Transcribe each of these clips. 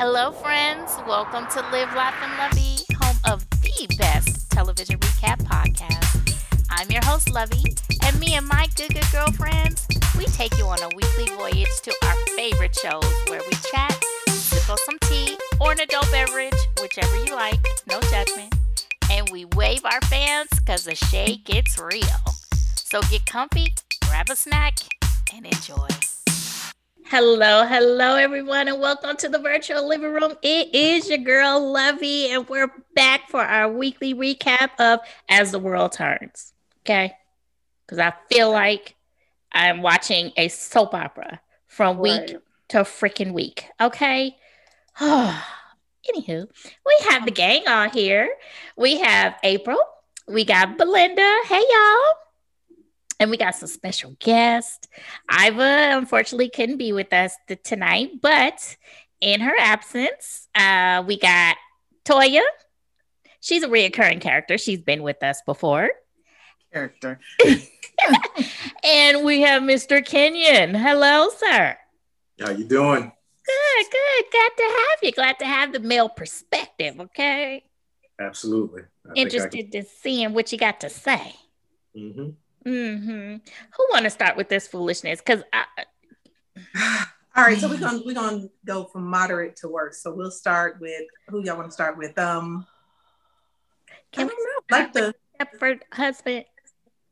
Hello, friends. Welcome to Live, Laugh, and Lovey, home of the best television recap podcast. I'm your host, Lovey, and me and my good, good girlfriends, we take you on a weekly voyage to our favorite shows where we chat, sip on some tea, or an adult beverage, whichever you like, no judgment, and we wave our fans because the shade gets real. So get comfy, grab a snack, and enjoy. Hello, hello, everyone, and welcome to the virtual living room. It is your girl Lovey, and we're back for our weekly recap of As the World Turns. Okay, because I feel like I'm watching a soap opera from week Right. to freaking week. Okay. Anywho, we have the um. gang on here. We have April. We got Belinda. Hey, y'all. And we got some special guests. Iva, unfortunately, couldn't be with us th- tonight, but in her absence, uh, we got Toya. She's a reoccurring character. She's been with us before. character. And we have Mr. Kenyon. Hello, sir. How you doing? Good, good. Glad to have you. Glad to have the male perspective. Okay. Absolutely. I think I Interested to seeing what you got to say. can- Mhm. hmm Who want to start with this foolishness? Because I, All right, so we're gonna we're gonna go from moderate to worse. So we'll start with who y'all want to start with. Um, Can I don't know, like the Stepford husband.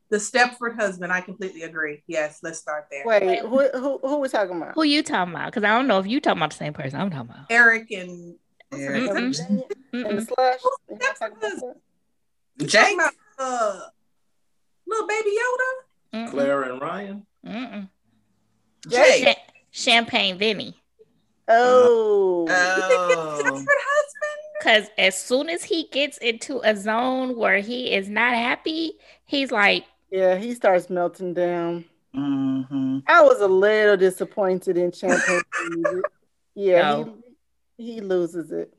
the Stepford husband. I completely agree. Yes, let's start there. Wait, who who who we talking about? Who you talking about? Because I don't know if you talking about the same person I'm talking about. Eric and Eric. Mm-mm. And Mm-mm. the slush. Who's You about husband? that? You talking about, uh, little baby Yoda. Mm-mm. Clara and Ryan. Mm-mm. Jake. Cha- Champagne Vinny. Oh. You think it's Oh. Stepford husband? Because as soon as he gets into a zone where he is not happy, he's like, yeah, he starts melting down. Mm-hmm. I was a little disappointed in Champagne. yeah, No. he, he loses it.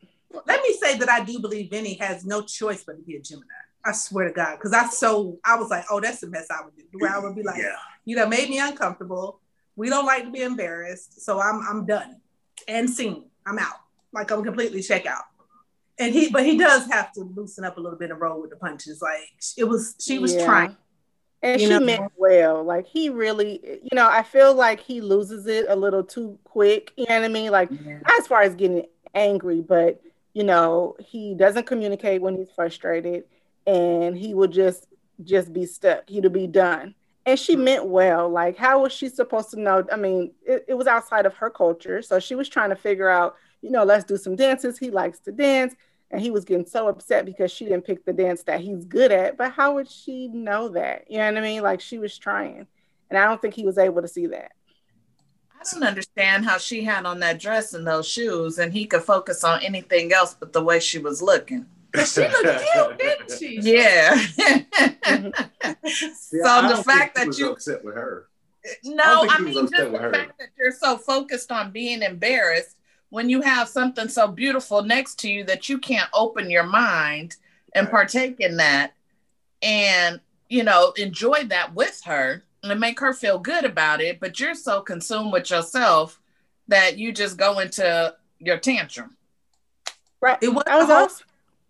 Let me say that I do believe Vinny has no choice but to be a Gemini. I swear to God, because I so I was like, oh, that's the mess I would do. Where I would be like, Yeah. you know, made me uncomfortable. We don't like to be embarrassed, so I'm I'm done and seen. I'm out. Like I'm completely check out. And he, but he does have to loosen up a little bit and roll with the punches. Like it was, she was Yeah. trying. And You she know? meant well. Like he really, you know, I feel like he loses it a little too quick. You know what I mean? Like not as far as getting angry, but you know, he doesn't communicate when he's frustrated and he would just just be stuck. He'd be done. And she meant well. Like, how was she supposed to know? I mean, it, it was outside of her culture. So she was trying to figure out, you know, let's do some dances. He likes to dance. And he was getting so upset because she didn't pick the dance that he's good at. But how would she know that? You know what I mean? Like she was trying. And I don't think he was able to see that. I don't understand how she had on that dress and those shoes, and he could focus on anything else but the way she was looking. But she looked cute, didn't she? Yeah. Yeah, so I the fact that you upset with her. Uh, no, think I mean just the her. fact that you're so focused on being embarrassed when you have something so beautiful next to you that you can't open your mind and Right. partake in that and you know enjoy that with her and make her feel good about it but you're so consumed with yourself that you just go into your tantrum Right. It was That was a whole, awesome.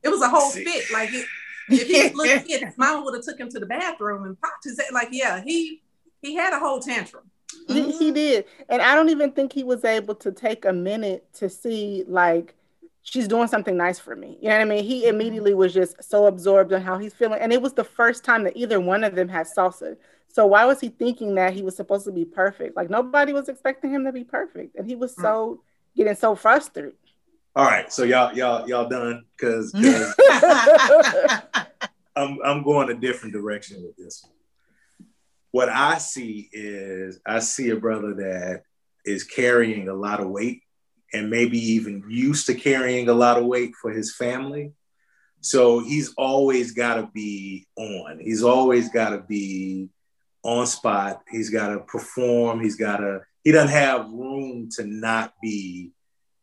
It was a whole See. fit. Like it, if he was little kid, his mama would have took him to the bathroom and popped his head. Like, yeah, he he had a whole tantrum. He, he mm-hmm. did. And I don't even think he was able to take a minute to see, like, she's doing something nice for me. You know what I mean? He mm-hmm. immediately was just so absorbed in how he's feeling. And it was the first time that either one of them had salsa. So why was he thinking that he was supposed to be perfect? Like, nobody was expecting him to be perfect. And he was so mm. getting so frustrated. All right, so y'all y'all y'all done because I'm I'm going a different direction with this one. What I see is I see a brother that is carrying a lot of weight and maybe even used to carrying a lot of weight for his family. So he's always got to be on. He's always got to be on spot. He's got to perform. He's got to. He doesn't have room to not be,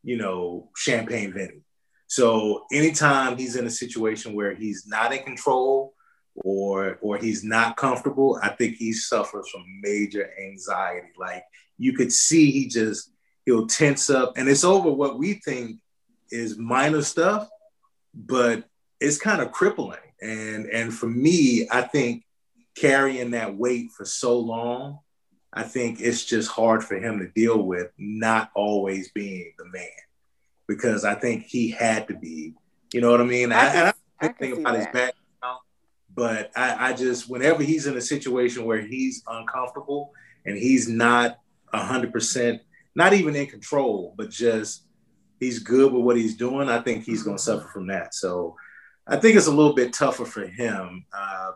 you know, champagne Vinny. So anytime he's in a situation where he's not in control or or he's not comfortable, I think he suffers from major anxiety. Like you could see he just he'll tense up and it's over what we think is minor stuff, but it's kind of crippling. And and for me, I think carrying that weight for so long, I think it's just hard for him to deal with not always being the man because I think he had to be. You know what I mean? I, can- I, I I can think about his that. background, but I, I just whenever he's in a situation where he's uncomfortable and he's not hundred percent, not even in control, but just he's good with what he's doing, I think he's going to suffer from that. So I think it's a little bit tougher for him. Um,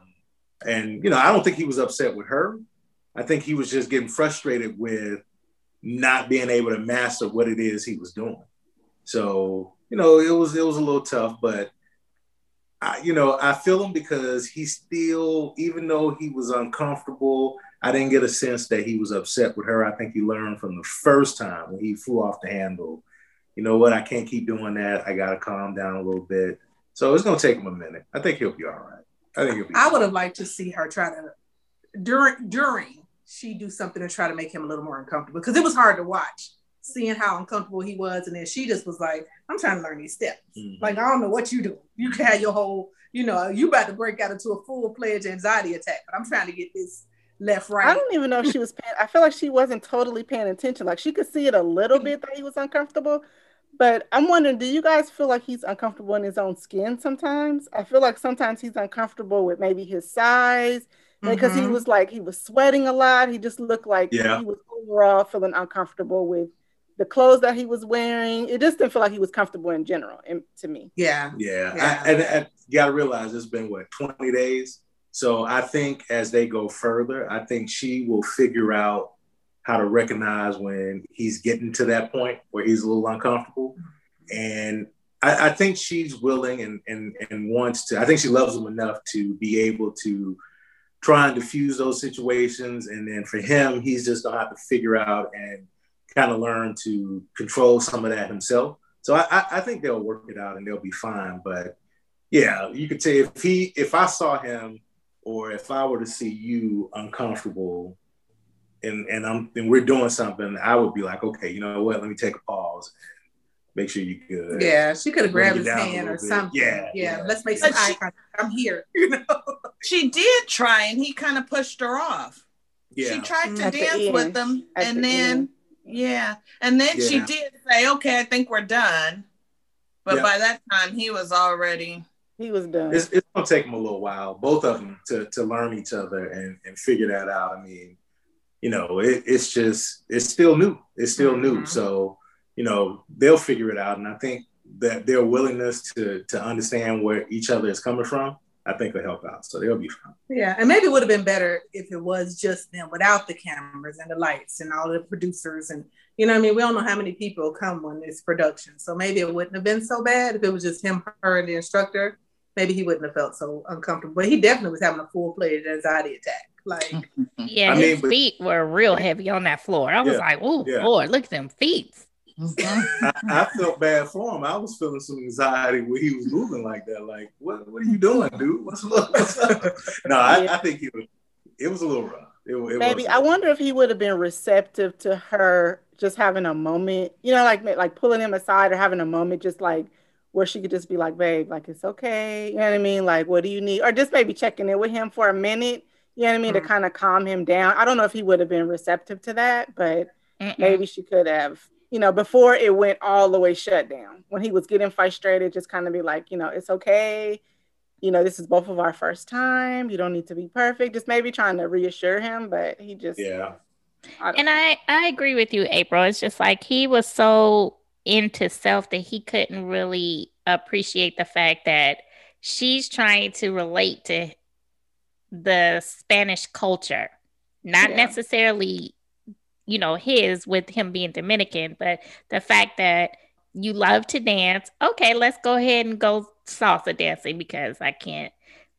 and you know, I don't think he was upset with her. I think he was just getting frustrated with not being able to master what it is he was doing. So you know, it was it was a little tough, but I, you know, I feel him because he still, even though he was uncomfortable, I didn't get a sense that he was upset with her. I think he learned from the first time when he flew off the handle. You know what? I can't keep doing that. I got to calm down a little bit. So it's going to take him a minute. I think he'll be all right. I think he'll be. I would have liked to see her try to during during she do something to try to make him a little more uncomfortable because it was hard to watch seeing how uncomfortable he was and then she just was like i'm trying to learn these steps Mhm. like i don't know what you do you can have your whole you know you about to break out into a full-fledged anxiety attack but i'm trying to get this left right. I don't even know if she was paying. I feel like she wasn't totally paying attention. Like she could see it a little bit that he was uncomfortable. But I'm wondering, do you guys feel like he's uncomfortable in his own skin sometimes? I feel like sometimes he's uncomfortable with maybe his size because he Mhm. was like he was sweating a lot. He just looked like Yeah. he was overall feeling uncomfortable with the clothes that he was wearing. It just didn't feel like he was comfortable in general. And to me, yeah Yeah, Yeah. I, and, and you got to realize it's been what 20 days. So I think as they go further, I think she will figure out how to recognize when he's getting to that point where he's a little uncomfortable. And I, I think she's willing and, and and wants to. I think she loves him enough to be able to try and diffuse those situations. And then for him, he's just gonna have to figure out and kind of learn to control some of that himself. So I, I, think they'll work it out and they'll be fine. But yeah, you could say if he if I saw him or if I were to see you uncomfortable and and I'm and we're doing something, I would be like, okay, you know what? Let me take a pause. Make sure you're good. yeah she could have grabbed his hand or bit. something Yeah, yeah, yeah. let's make some But eye contact i'm here you know She did try, and he kind of pushed her off. Yeah. She tried to At dance end. with him, At and the then end. yeah, and then she did say, "Okay, I think we're done." But Yeah. by that time, he was already. he was done. It's, it's gonna take them a little while, both of them, to, to learn each other and, and figure that out. I mean, you know, it, it's just it's still new. It's still new. Mhm. So, you know, they'll figure it out. And I think that their willingness to to understand where each other is coming from, I think will help out. So they'll be fine. Yeah, and maybe it would have been better if it was just them without the cameras and the lights and all the producers and you know what I mean we don't know how many people come when this production. So maybe it wouldn't have been so bad if it was just him, her, and the instructor. Maybe he wouldn't have felt so uncomfortable. But he definitely was having a full fledged anxiety attack. Like Yeah, I his mean, but- feet were real heavy on that floor. I was Yeah, like, oh yeah. Lord, look at them feet. I, I felt bad for him. I was feeling some anxiety when he was moving like that. Like, what what are you doing, dude? What's, what's up? No, I, Yeah. I think it was it was a little rough. It, it Maybe was I wonder if he would have been receptive to her just having a moment, you know, like like pulling him aside or having a moment, just like where she could just be like, "Babe, like it's okay," you know what I mean? Like, what do you need? Or just maybe checking in with him for a minute, you know what I mean, to Mhm. kind of calm him down. I don't know if he would have been receptive to that, but Mm-mm. maybe she could have, you know, before it went all the way shut down. When he was getting frustrated, just kind of be like, you know, it's okay. You know, this is both of our first time. You don't need to be perfect. Just maybe trying to reassure him, but he just yeah. I And I I agree with you, April. It's just like he was so into self that he couldn't really appreciate the fact that she's trying to relate to the Spanish culture, not Yeah. necessarily, you know, his with him being Dominican, but the fact that you love to dance. Okay, let's go ahead and go salsa dancing because I can't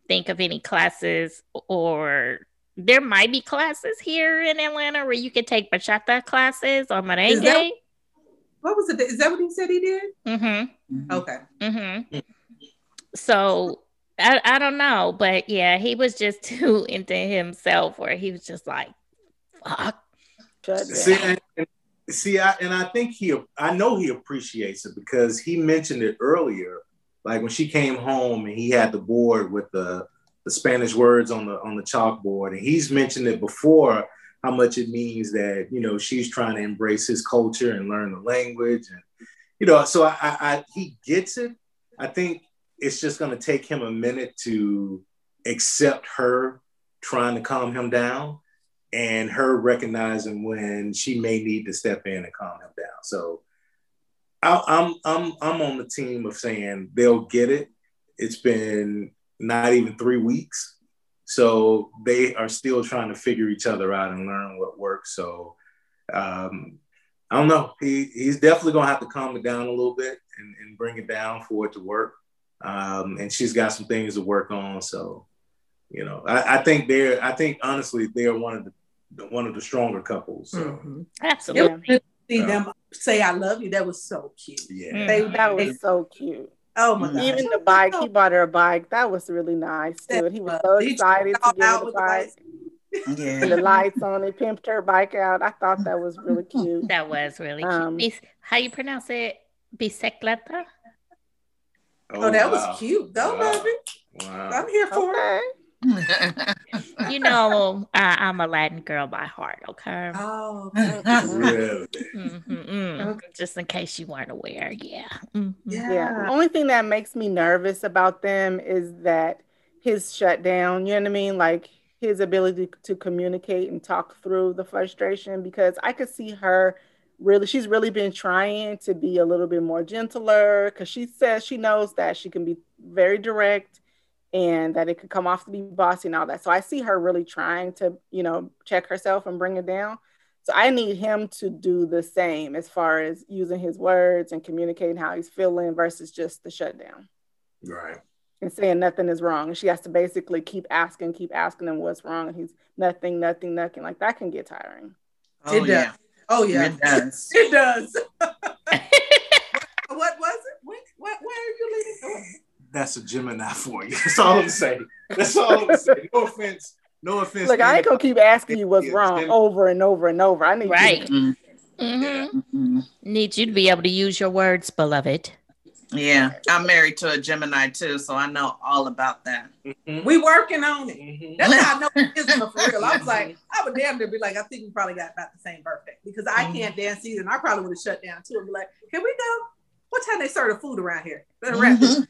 think of any classes or there might be classes here in Atlanta where you could take bachata classes or merengue. that- what was it? Is that what he said he did? mm-hmm. Okay. Mm-hmm. So I, I don't know, but yeah, he was just too into himself where he was just like, fuck. Shut See, down. and See, I, and I think he, I know he appreciates it because he mentioned it earlier, like when she came home and he had the board with the the Spanish words on the on the chalkboard, and he's mentioned it before how much it means that you know she's trying to embrace his culture and learn the language, and you know, so I, I, I he gets it. I think it's just going to take him a minute to accept her trying to calm him down and her recognizing when she may need to step in and calm him down. So I, I'm I'm I'm on the team of saying they'll get it. It's been not even three weeks, so they are still trying to figure each other out and learn what works. So um, I don't know. He he's definitely gonna have to calm it down a little bit and, and bring it down for it to work. Um, and she's got some things to work on. So you know, I, I think they're I think honestly they're one of the one of the stronger couples. So. Mhm. Absolutely. See them say "I love you." That was so cute. Yeah. Mm. They, That they- was so cute. oh my god. Even the bike, he bought her a bike. That was really nice dude. He was so excited to all get her out the bike. Yeah. And the lights on, it, pimped her bike out. I thought that was really cute. That was really Um, cute. Bis- how you pronounce it? Bicicleta? Oh, that wow. was cute. Go, Wow. baby. Wow. I'm here for it. Okay. You know, I, I'm a Latin girl by heart, okay? Oh, Really? Mm-hmm, Just in case you weren't aware, yeah. Mhm. yeah. Yeah. The only thing that makes me nervous about them is that his shutdown, you know what I mean? Like his ability to communicate and talk through the frustration because I could see her really she's really been trying to be a little bit more gentler because she says she knows that she can be very direct and that it could come off to be bossy and all that. So I see her really trying to, you know, check herself and bring it down. So I need him to do the same as far as using his words and communicating how he's feeling versus just the shutdown Right. and saying nothing is wrong. And she has to basically keep asking, keep asking him what's wrong. And he's nothing, nothing, nothing. Like that can get tiring. Oh, It yeah. does. Oh yeah. It does. It does. what was it? What, what, where are you leading? That's a Gemini for you. That's all I'm saying. That's all I'm saying. No offense. No offense. Look, I ain't gonna keep asking you what's wrong Jim- over and over and over. I need you to- Right. Mm, Mhm. mm, Need you to be able to use your words, beloved. Yeah. I'm married to a Gemini too, so I know all about that. Mhm. We working on it. Mhm. That's how I know it's for real. I was like, I would damn near be like, I think we probably got about the same birthday because I Mhm. can't dance either. And I probably would have shut down too and be like, can we go? What time they serve the food around here? Better wrap this.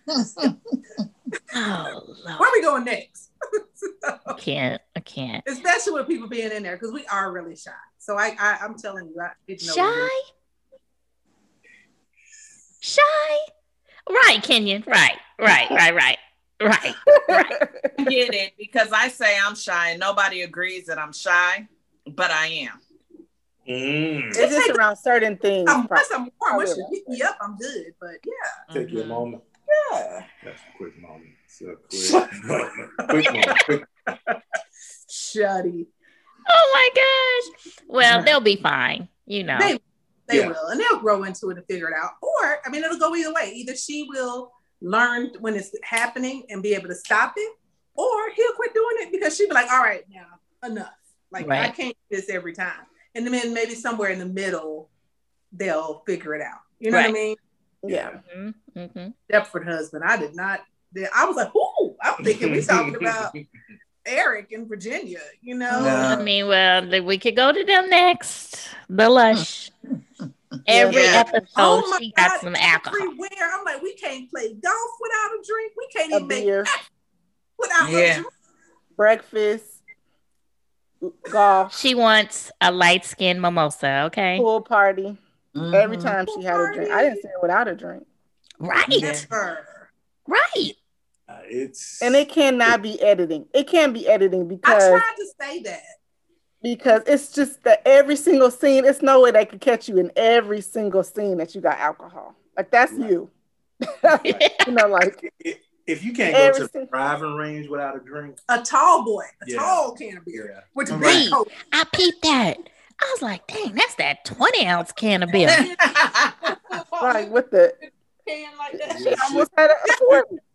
Oh, Where Lord. we going next? I can't. I can't. Especially with people being in there because we are really shy. So I, I I'm telling you, I didn't know. Shy? Shy? Right, Kenyon. Right, right, right, right, right. I get it because I say I'm shy and nobody agrees that I'm shy, but I am. Mm. It's just around certain things. I'm, probably. I'm warm, once you pick me up, I'm good. But yeah, Take you a Mhm. moment. yeah. That's a quick moment. It's a quick moment. Quick moment. Quick. Shuddy. Oh my gosh. Well, they'll be fine. You know. They, they Yeah. will, and they'll grow into it and figure it out. Or, I mean, it'll go either way. Either she will learn when it's happening and be able to stop it, or he'll quit doing it because she'll be like, "All right, now enough. Like I can't do this every time." And then maybe somewhere in the middle, they'll figure it out. You know what I mean? yeah. Mm-hmm. hmm Stepford husband. I did not. I was like, "Ooh!" I'm thinking we talking about Eric in Virginia. You know? Yeah. I mean, well, we could go to them next. The Lush. Every Yeah. episode, Oh my she got some alcohol. Everywhere. I'm like, we can't play golf without a drink. We can't A even make beer, that without a Yeah. drink. breakfast, golf, She wants a light skinned mimosa, okay? pool party. Every Mhm. time she had a drink. I didn't say it without a drink. Right, Never. right. Uh, it's And it cannot be editing. It can't be editing because I tried to say that. because it's just that every single scene, it's no way they could catch you in every single scene that you got alcohol. Like that's Right. you. you know, like i- if you can't go to the driving range without a drink, A tall boy, a Yeah. tall can of beer yeah. with a Right. big coat. I peeped that. I was like, dang, that's that 20 ounce can of beer. like with the can like that. she almost had a forty.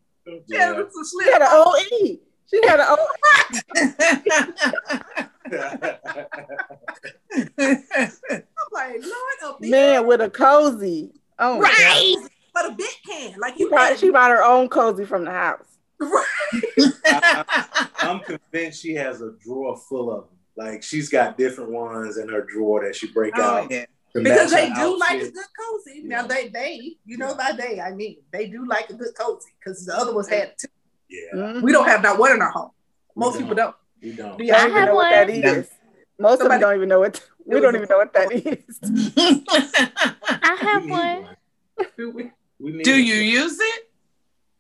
Yeah, Yeah. with some She had an OE. She had an OE. I'm like, Lord, Man with a cozy. Oh. Right. but a big can. Like She you brought, she brought her own cozy from the house. I'm convinced she has a drawer full of them. Like she's got different ones in her drawer that she break oh, out yeah. because they her do like a good cozy. Now they they you know by they I mean they do like a good cozy because the other ones had two. Yeah, Mhm. We don't have not one in our home. Most people don't. don't. we don't. Do y'all I even have know what that is? one. is? Most of them don't even know what. We don't even know what that is. I have one. Do we? We need Do one. you use it?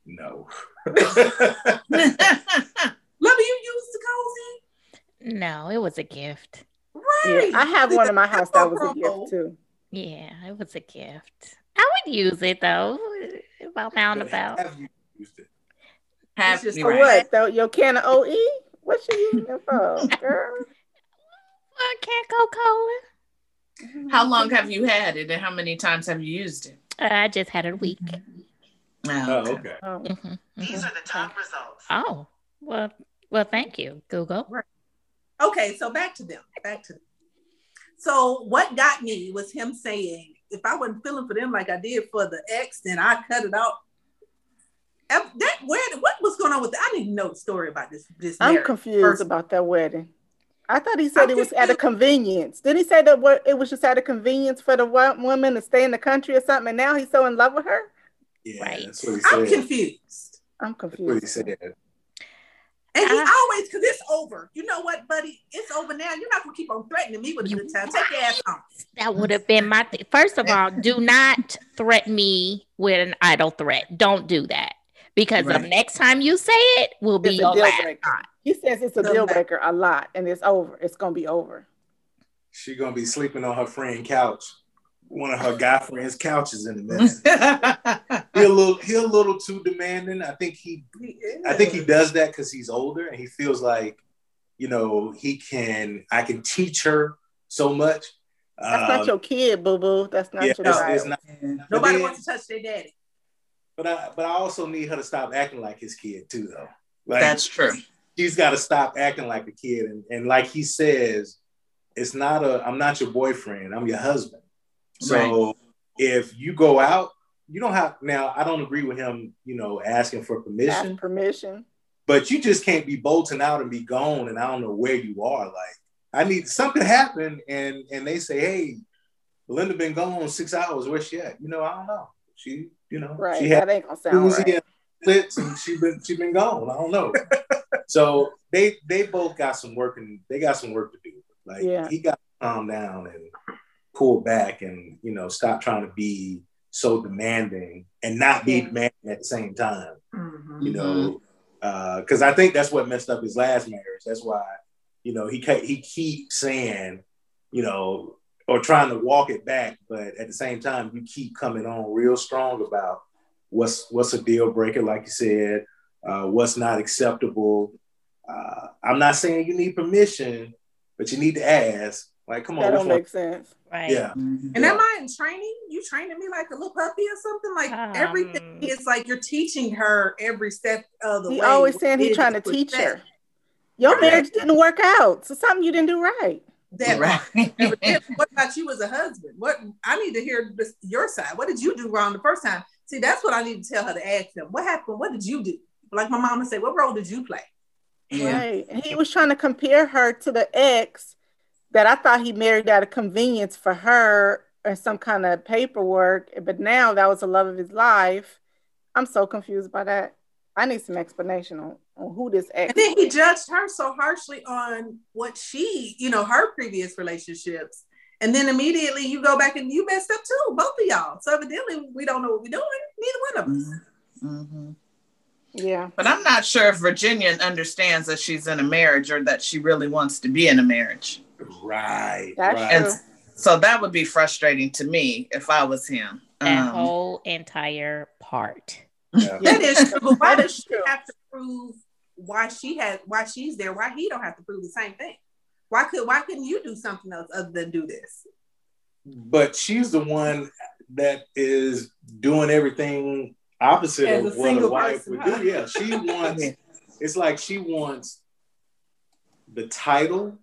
No. Lovey, you use the cozy? No, it was a gift. Right. Yeah, I have one in my house that was a gift too. Yeah, it was a gift. I would use it though, about now and But about. Have you used it? Have, just you're oh, For right. what? Though your can of OE? What you using it for, girl? Well, can't Coca-Cola. How long have you had it and how many times have you used it? Uh, I just had a week. Oh, okay. Oh. Mhm, These mhm. are the top results. Oh, well, well, thank you, Google. Okay, so back to them. Back to them. So what got me was him saying, if I wasn't feeling for them like I did for the ex, then I cut it out. That where what was going on with that? I need to know the story about this. This I'm marriage. confused First- about that wedding. I thought he said I'm it was at a convenience. Did he say that what it was just at a convenience for the woman to stay in the country or something? And now he's so in love with her. Yeah, Right. that's what he I'm said. confused. I'm That's what he confused. Uh, said. And he I- always, because it's over. You know what, buddy? It's over now. You're not gonna keep on threatening me with a You good time. Take your ass home. That would have been my thing. First of all, do not threaten me with an idle threat. Don't do that because the next time you say it will be It's a your deal last time. He says it's a Come deal breaker a lot, and it's over. It's gonna be over. She gonna be sleeping on her friend couch, one of her guy friends' couches in a minute. he a little he a little too demanding. I think he I think he does that because he's older and he feels like, you know, he can I can teach her so much. That's Um, not your kid, boo boo. That's not yeah, your it's, child. it's not. Nobody then- wants to touch their daddy. But I but I also need her to stop acting like his kid too, though. Like That's true. She's got to stop acting like a kid, and, and like he says, it's not a I'm not your boyfriend. I'm your husband. So if you go out, you don't have now. I don't agree with him, you know, asking for permission. Ask permission. but you just can't be bolting out and be gone and I don't know where you are. Like I need something happen and and they say, hey, Belinda been gone six hours. Where's she at? You know, I don't know. She, you know, Right. she had that ain't gonna sound Uzi right. And splits and she been she been gone. I don't know. so they they both got some work and they got some work to do. Like Yeah. he got to calm down and pull back and you know stop trying to be so demanding and not be Yeah. demanding at the same time Mhm. you know, because I think that's what messed up his last marriage. That's why, you know, he ca- he keeps saying, you know, or trying to walk it back, but at the same time, you keep coming on real strong about what's what's a deal breaker, like you said, uh, what's not acceptable. Uh, I'm not saying you need permission, but you need to ask. Like, come on, That which don't one- make sense. Right. yeah, And am I in training? You training me like a little puppy or something? Like Um, everything is like you're teaching her every step of the He way. He always saying It he's trying to teach her. Your Right. marriage didn't work out, so something you didn't do right. That Right. what about you as a husband? What I need to hear this, your side. What did you do wrong the first time? See, that's what I need to tell her to ask them. What happened? What did you do? Like my mama said, what role did you play? Yeah. Right. And he was trying to compare her to the ex that I thought he married out of convenience for her or some kind of paperwork, but now that was the love of his life. I'm so confused by that. I need some explanation on, on who this ex And then he judged her so harshly on what she, you know, her previous relationships. And then immediately you go back and you messed up too, both of y'all. So evidently we don't know what we're doing. Neither one of us. hmm Yeah. But I'm not sure if Virginia understands that she's in a marriage or that she really wants to be in a marriage. right, That's right. And true. so that would be frustrating to me if I was him. That Um, whole entire part. Yeah. That is true. But why does she have to prove why she has why she's there? Why he don't have to prove the same thing? Why could why couldn't you do something else other than do this? but she's the one that is doing everything opposite As of a what a wife person, would huh? do. Yeah, she wants. It's like she wants the title,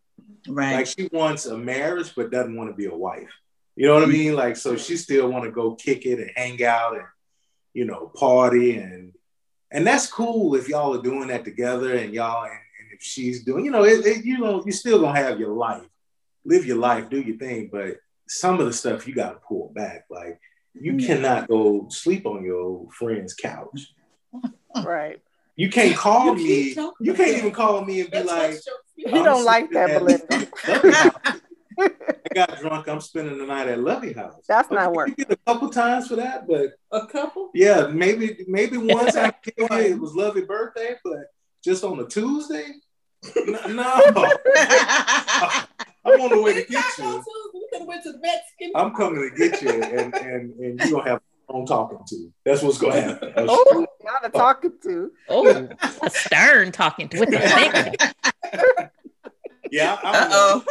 right. like she wants a marriage, but doesn't want to be a wife. You know what I mm-hmm. mean? Like, so she still want to go kick it and hang out and, you know, party and and that's cool if y'all are doing that together and y'all and, and if she's doing, you know, it, it, you know, you still gonna have your life, live your life, do your thing, but some of the stuff you got to pull back. Like, you Mm-hmm. cannot go sleep on your friend's couch. Right. You can't call You me. keep talking You can't even call me and be like, He don't like that, at Belinda. I got drunk. I'm spending the night at Lovey House. That's not Okay, working. A couple times for that, but A couple? yeah, maybe maybe once I gave you it was Lovey birthday, but just on a Tuesday. No, no. I'm on the way to get you. We could have to the Mexican. I'm coming to get you, and and and you don't have on talking to. That's what's gonna happen. Oh, not a talking to. Oh, a stern talking to with the finger. Yeah, I, oh.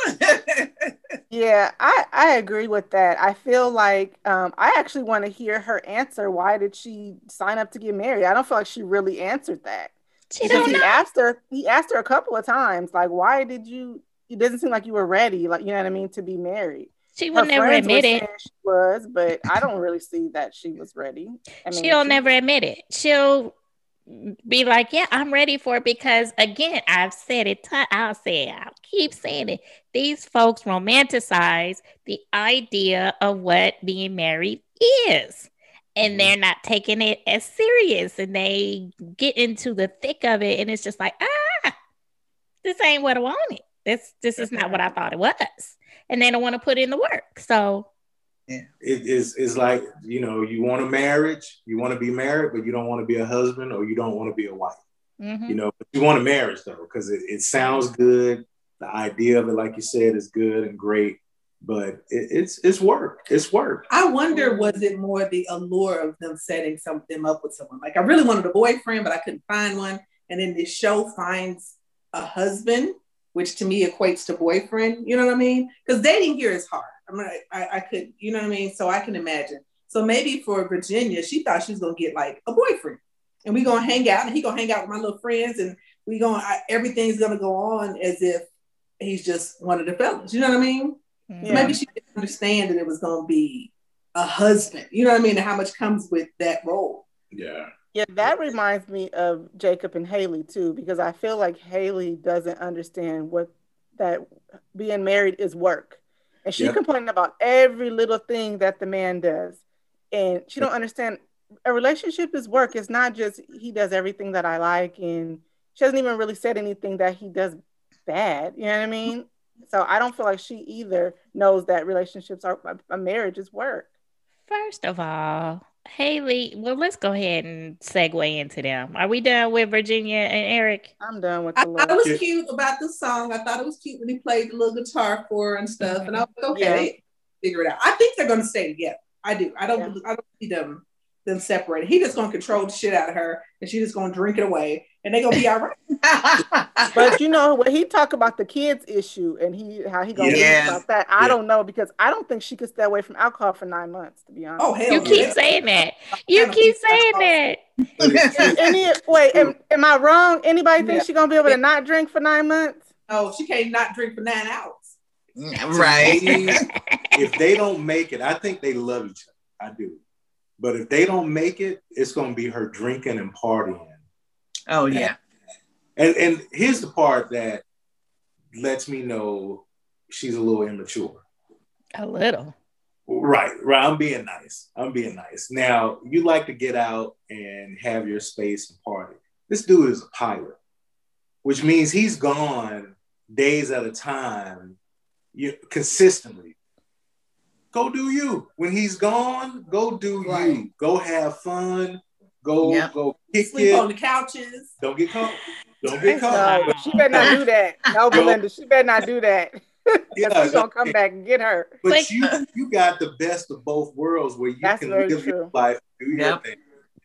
Yeah, I, I agree with that. I feel like um, I actually want to hear her answer. Why did she sign up to get married? I don't feel like she really answered that. She don't he know. asked her, he asked her a couple of times, like, why did you? It doesn't seem like you were ready, like you know what I mean, to be married. She Her will never admit it. She was, but I don't really see that she was ready. I mean, She'll she- never admit it. She'll be like, "Yeah, I'm ready for it." Because again, I've said it. I'll say it. I'll keep saying it. These folks romanticize the idea of what being married is, and Mhm. they're not taking it as serious. And they get into the thick of it, and it's just like, ah, this ain't what I wanted. This this is not what I thought it was, and they don't want to put in the work. So yeah. it is is like you know you want a marriage, you want to be married, but you don't want to be a husband or you don't want to be a wife. mhm. You know, but you want a marriage though because it, it sounds good. The idea of it, like you said, is good and great, but it, it's it's work. It's work. I wonder, was it more the allure of them setting some them up with someone? Like I really wanted a boyfriend, but I couldn't find one. And then this show finds a husband, which to me equates to boyfriend. You know what I mean? Because dating here is hard. I mean, I, I could, you know what I mean? So I can imagine. So maybe for Virginia, she thought she was gonna get like a boyfriend, and we gonna hang out, and he gonna hang out with my little friends, and we gonna I, everything's gonna go on as if he's just one of the fellas. You know what I mean? So Yeah. maybe she didn't understand that it was going to be a husband. You know what I mean? And how much comes with that role. Yeah. Yeah, that reminds me of Jacob and Haley too, because I feel like Haley doesn't understand what that being married is work. And she's Yeah. complaining about every little thing that the man does. And she don't understand a relationship is work. It's not just he does everything that I like and she hasn't even really said anything that he does bad. You know what I mean? So I don't feel like she either knows that relationships are a marriage is work. First of all, Haley, well, let's go ahead and segue into them. Are we done with Virginia and Eric? I'm done with I the thought it was Yeah. cute about the song. I thought it was cute when he played the little guitar for her and stuff. And I was like, okay, Yeah. figure it out. I think they're going to stay together. I do. I don't. Yeah. I don't see them them separated. He just going to control the shit out of her, and she just going to drink it away, and they're going to be all right. But you know when he talk about the kids issue and he how he gonna Yes. yeah. about that, I Yeah. don't know because I don't think she could stay away from alcohol for nine months. To be honest. Oh hell, You yeah. keep saying that. You keep saying that. But it's- And- and he- wait, am, am I wrong? Anybody think Yeah. she gonna be able to not drink for nine months? No, she can't not drink for nine hours. right. if they don't make it, I think they love each other. I do. But if they don't make it, it's going to be her drinking and partying. Oh yeah. And and here's the part that lets me know she's a little immature. A little. Right, right. I'm being nice. I'm being nice. Now, you like to get out and have your space and party. This dude is a pilot, which means he's gone days at a time, you consistently. Go do you. When he's gone, go do Right. you. Go have fun. Go Yep. go kick Sleep on the couches. Don't get caught. Don't get caught. No, she better not do that. No, Belinda, she better not do that. Yeah, Because he's gonna come back and get her. But Like- you you got the best of both worlds where you That's can very live your life, do your thing.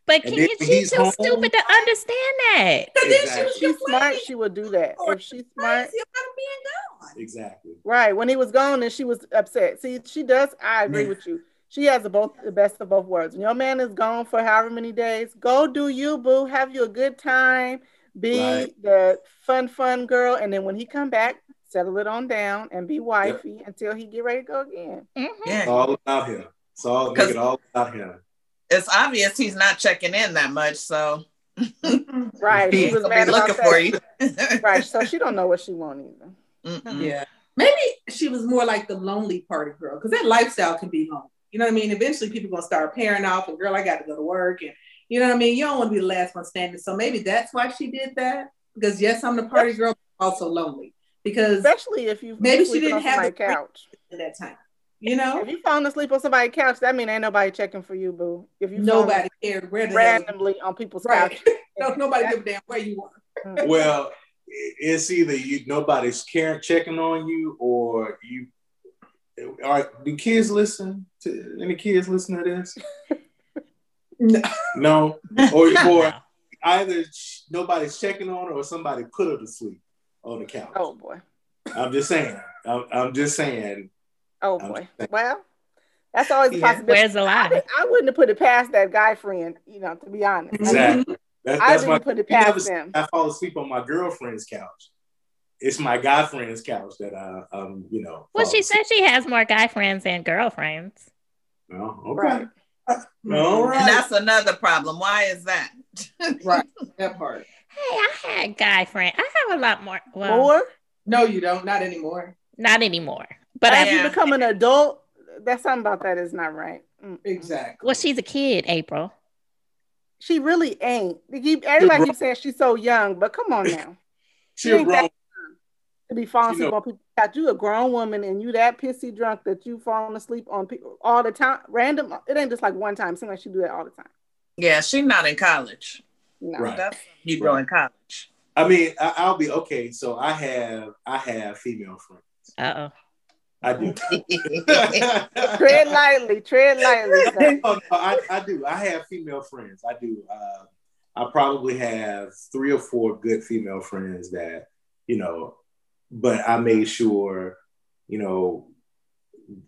But can then you, she's he's too home- stupid to understand that. But then she was Exactly. If she's smart, she would do that. If she's smart, crazy about him being gone. Exactly. right. When he was gone and she was upset. See, she does. I agree Yeah. with you. She has the both the best of both worlds. When your man is gone for however many days, go do you, boo. Have you a good time. Be Right. the fun, fun girl. And then when he come back, settle it on down and be wifey until he get ready to go again. Mhm. It's Yeah. all about him. It's all make 'Cause- it all about him. It's obvious he's not checking in that much, so mm-hmm. Right. She was mad be about looking that. for you. Right. So she don't know what she want either. Mm-mm. Yeah. Maybe she was more like the lonely party girl because that lifestyle can be lonely. You know what I mean? Eventually people gonna start pairing off and girl, I got to go to work and you know what I mean? You don't want to be the last one standing. So maybe that's why she did that. Because yes, I'm the party girl, but also lonely. Because Especially if you Maybe she didn't have somebody's the free- couch. at that time, you know, If you falling asleep on somebody's couch, that mean ain't nobody checking for you, boo. If you nobody cared where falling the hell randomly on people's right. couch. no, nobody give a damn where you were. Well, it's either you nobody's caring checking on you or you all right, do kids listen to any kids listen to this? No. No. Or, or No. either sh- nobody's checking on her or somebody put her to sleep on the couch. Oh boy. I'm just saying. I'm, I'm just saying. Oh I'm boy. Well, that's always a Yeah. possibility. Where's the I, lie? would- I wouldn't have put it past that guy friend, you know, to be honest. I mean, Exactly. That, I that's my wouldn't put it you never past see them. I fall asleep on my girlfriend's couch. It's my guy friend's couch that I um, you know. Well, she asleep. said she has more guy friends than girlfriends. No, okay. Right. All And that's another problem. Why is that? right. That part. Hey, I had guy friend. I have a lot more. Well, Or No, you don't. Not anymore. not anymore. But as you become an adult, that's something about that is not right. Exactly. well, she's a kid, April. She really ain't. They keep- Everybody keeps saying she's so young, but come on now. She ain't that- grown. To be falling You asleep know- on people. Got you a grown woman and you that pissy drunk that you falling asleep on people all the time. Random. It ain't just like one time. Seems like she do that all the time. Yeah, she's not in college. No. Right. That's you go in college. I mean, I, I'll be okay. So I have I have female friends. Uh oh. I do. Tread lightly. Tread lightly. sir. Oh, no, I, I do. I have female friends. I do. Uh, I probably have three or four good female friends that, you know, but I made sure, you know,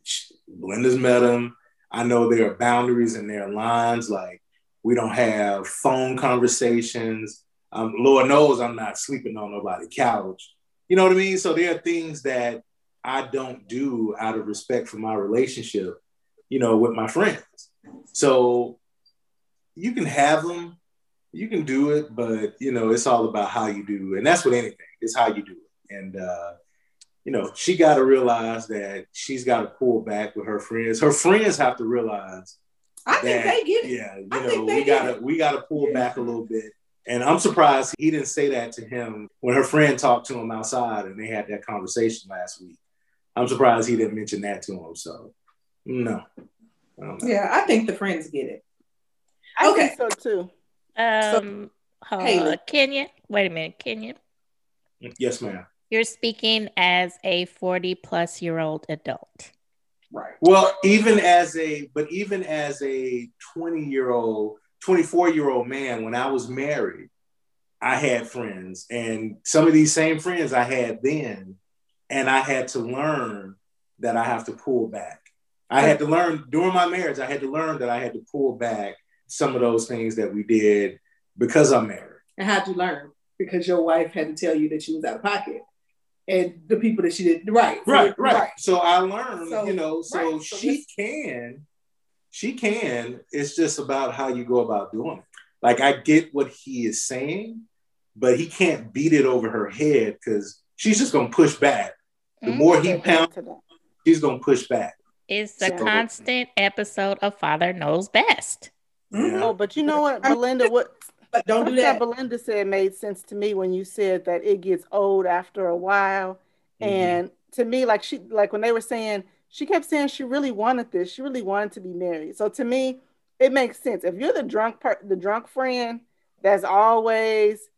sh- Belinda's met them. I know there are boundaries and there are lines. Like we don't have phone conversations. Um, Lord knows I'm not sleeping on nobody's couch. You know what I mean? So there are things that I don't do out of respect for my relationship you know, with my friends. So you can have them, you can do it, but you know, it's all about how you do, and that's with anything. It's how you do it. And uh, you know, she got to realize that she's got to pull back with her friends. Her friends have to realize I think they get it. yeah, you I know, we gotta it. we gotta pull back a little bit. And I'm surprised he didn't say that to him when her friend talked to him outside and they had that conversation last week. I'm surprised he didn't mention that to him. So no. I. Yeah, I think the friends get it. I Okay. think so too. Um, hold Haley. on. Kenyon, wait a minute, Kenyon. Yes, ma'am. You're speaking as a 40 plus year old adult. Right. Well, even as a, but even as a 20 year old, 24 year old man, when I was married, I had friends, and some of these same friends I had then, and I had to learn that I have to pull back. I had to learn during my marriage, I had to learn that I had to pull back some of those things that we did because I'm married. And how'd you learn? Because your wife had to tell you that she was out of pocket. And the people that she did right. So- right, right. So I learned, So- you know, so right, so she can, she can. It's just about how you go about doing it. Like I get what he is saying, but he can't beat it over her head because she's just gonna push back. The Mm. more he pounds, to that. she's gonna push back. It's a So- constant episode of Father Knows Best. Mhm. Oh, but you know what, Belinda? What But don't do what that. Belinda said made sense to me when you said that it gets old after a while. Mhm. And to me, like she like when they were saying, she kept saying she really wanted this. She really wanted to be married. So to me, it makes sense. If you're the drunk per- the drunk friend that's always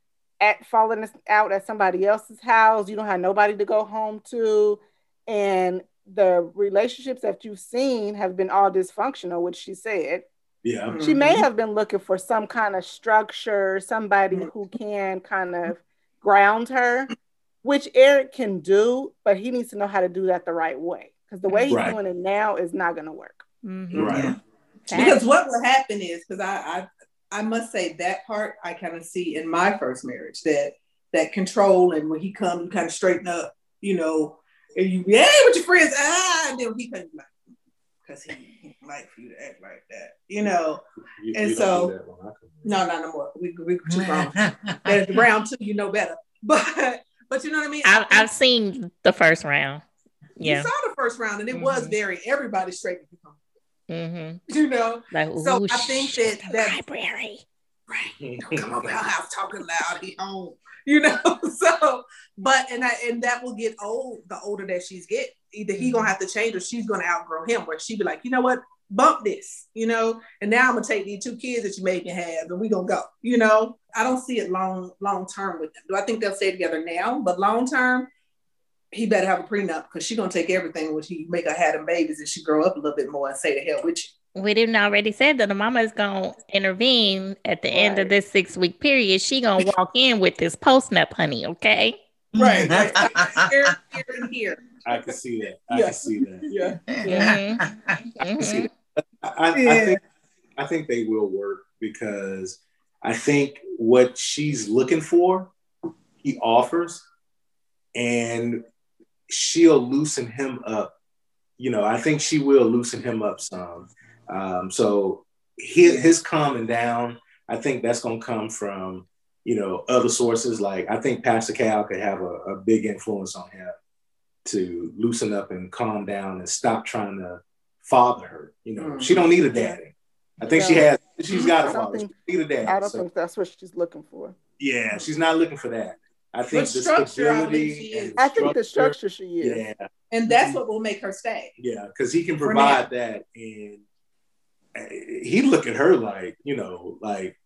at falling out at somebody else's house, you don't have nobody to go home to, and the relationships that you've seen have been all dysfunctional, which she said Yeah. she may Mhm. have been looking for some kind of structure, somebody who can kind of ground her, which Eric can do, but he needs to know how to do that the right way. Because the way he's Right. doing it now is not going to work. Mhm. Right. Yeah. Because what will happen is because I, I I must say that part I kind of see in my first marriage that that control and when he come you kind of straighten up you know, and you be, hey, with your friends, ah, and then he could like, because he, he like for you to act like that, you know. You- And you so- do that when I come in. No, not no more. We we too grown. There's round two, you know better. But but you know what I mean. I've, I've seen the first round. You Yeah. saw the first round, and it was Mhm. very everybody straight. Mm-hmm. You know, Like, So ooh, I think shh, that- the that- library. right? Don't come over our house talking loud. He home. You know. So, but and I, and that will get old. The older that she's get, either he gonna have to change or she's gonna outgrow him. Where she be like, you know what, bump this. You know. And now I'm gonna take these two kids that you made me have, and we gonna go. You know. I don't see it long long term with them. Do I think they'll stay together now? But long term. He better have a prenup because she gonna take everything when he make her have them babies and she grow up a little bit more and say the hell with you. We didn't already said that the mama is gonna intervene at the end of this six week period. She gonna walk in with this post nut honey, okay? Right. right. here, here, and here. I can see that. I Yeah. can see that. Yeah. Mhm. see. I, I, I Yeah. think I think they will work because I think what she's looking for, he offers, and she'll loosen him up. You know, I think she will loosen him up some. Um, so his, his calming down, I think that's going to come from you know other sources. Like I think Pastor Cal could have a, a big influence on him to loosen up and calm down and stop trying to father her. You know, Mm. she don't need a daddy. I think she has. She's got a father. She need a daddy. I don't So, think that's what she's looking for. yeah, she's not looking for that. I think But the structure, I believe stability she is. and I think the structure she is. Yeah, And that's what will make her stay. yeah, because he can provide that, and uh, he look at her like you know, like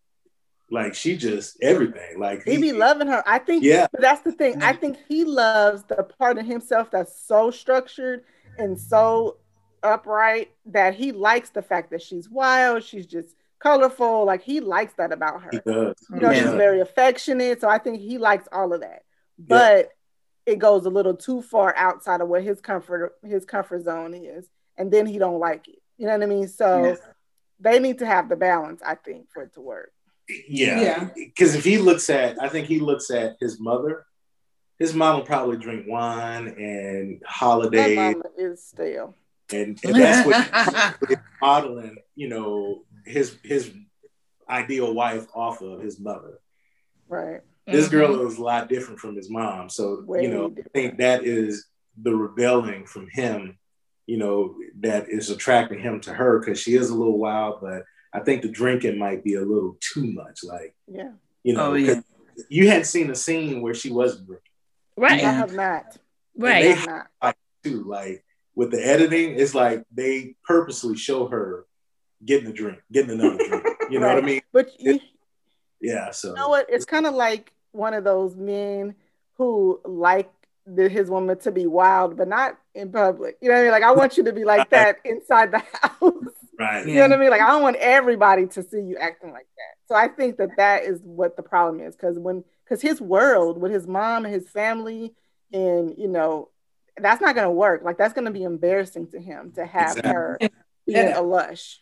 like she just everything. Like He be loving her. I think Yeah. but that's the thing. I think he loves the part of himself that's so structured and so upright that he likes the fact that she's wild, she's just colorful. Like he likes that about her. He does. You know, Yeah. she's very affectionate. So I think he likes all of that. But it goes a little too far outside of what his comfort his comfort zone is. And then he don't like it. You know what I mean? So Yeah. they need to have the balance, I think, for it to work. Yeah, Yeah. because if he looks at, I think he looks at his mother. His mom will probably drink wine and That holidays, mama is stale. and, and that's what modeling. You know, his his ideal wife off of his mother. Right. This Mhm. girl is a lot different from his mom, so Way you know, I think that is the rebelling from him. You know, that is attracting him to her because she is a little wild, but I think the drinking might be a little too much. Like, Yeah. you know, Oh, yeah. 'cause you hadn't seen a scene where she wasn't drinking. Right, I have not. Right. they- have not. too. Like with the editing, it's like they purposely show her getting a drink, getting another drink. You know what I mean? But you, Yeah. So you know what? It's kind of like one of those men who like the, his woman to be wild, but not in public. You know what I mean? Like I want you to be like that inside the house. right. You know what I mean? Like I don't want everybody to see you acting like that. So I think that that is what the problem is because when because his world with his mom and his family and you know that's not going to work. Like that's going to be embarrassing to him to have Exactly. her being Yeah. a lush.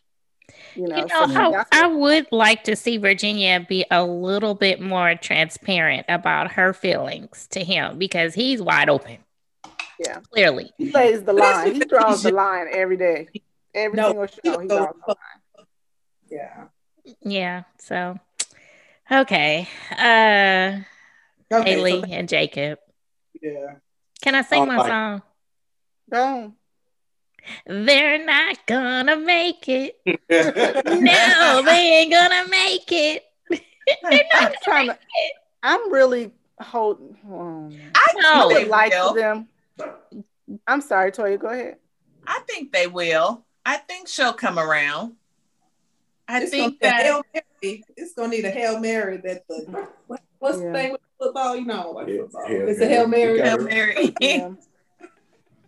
You know, You know, so I, that's I would like to see Virginia be a little bit more transparent about her feelings to him because he's wide open. Yeah. Clearly. he plays the line. He draws the line every day. Every No, single show he draws the line. Yeah. Yeah. So, okay. Uh, Okay. Haley so- and Jacob. yeah. Can I sing Oh, my my- song? Don't. They're not gonna make it. No, they ain't gonna make it. I'm trying to. I'm really holding. Um, I No. I they like them. I'm sorry, Toya. Go ahead. I think they will. I think she'll come around. I It's think gonna that Mary. It's gonna need a Hail Mary that the what's Yeah. the thing with football? You know, like Yeah, football. Hail it's a Hail Mary. Mary. Hail Mary.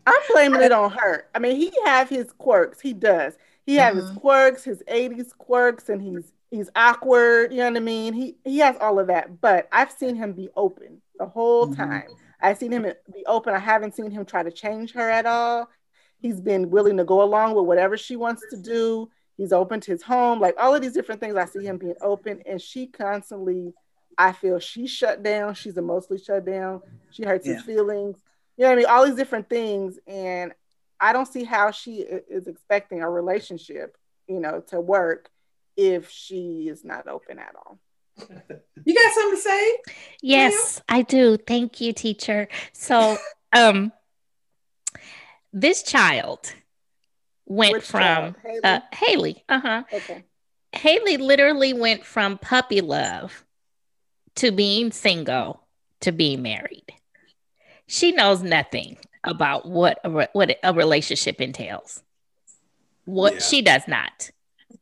I'm blaming it on her. I mean, he have his quirks. He does. He have his Mhm. quirks, his 80s quirks, and he's he's awkward. You know what I mean? He he has all of that. But I've seen him be open the whole Mhm. time. I've seen him be open. I haven't seen him try to change her at all. He's been willing to go along with whatever she wants to do. He's open to his home, like all of these different things. I see him being open, and she constantly, I feel she's shut down. She's emotionally shut down. She hurts Yeah. his feelings. You know what I mean? All these different things. And I don't see how she is expecting a relationship, you know, to work if she is not open at all. You got something to say? Yes, I do. Thank you, teacher. So, um, this child went Which from child? Haley? uh, Haley. Uh huh. Okay. Haley literally went from puppy love to being single to being married. She knows nothing about what a, re- what a relationship entails. What Yeah. she does not.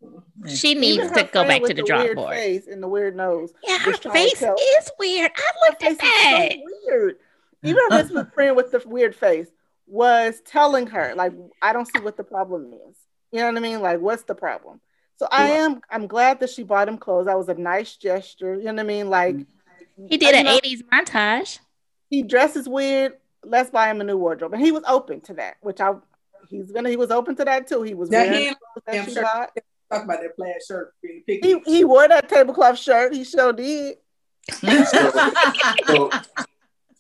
Mm. She needs to go back to the the drawing weird board. face and the weird nose. Yeah, her was trying to face tell- is weird. I Her looked at face that. is so weird. Even her best friend with the weird face was telling her, like, I don't see what the problem is. You know what I mean? Like, what's the problem? So I am I'm glad that she bought him clothes. That was a nice gesture. You know what I mean? Like He did you an know, 80s montage. He dresses weird. Let's buy him a new wardrobe. And he was open to that, which I he's gonna he was open to that too. He was Now, wearing he that damn she sure. bought. talk about that plaid shirt being picky. He he wore that tablecloth shirt. He sure did. So,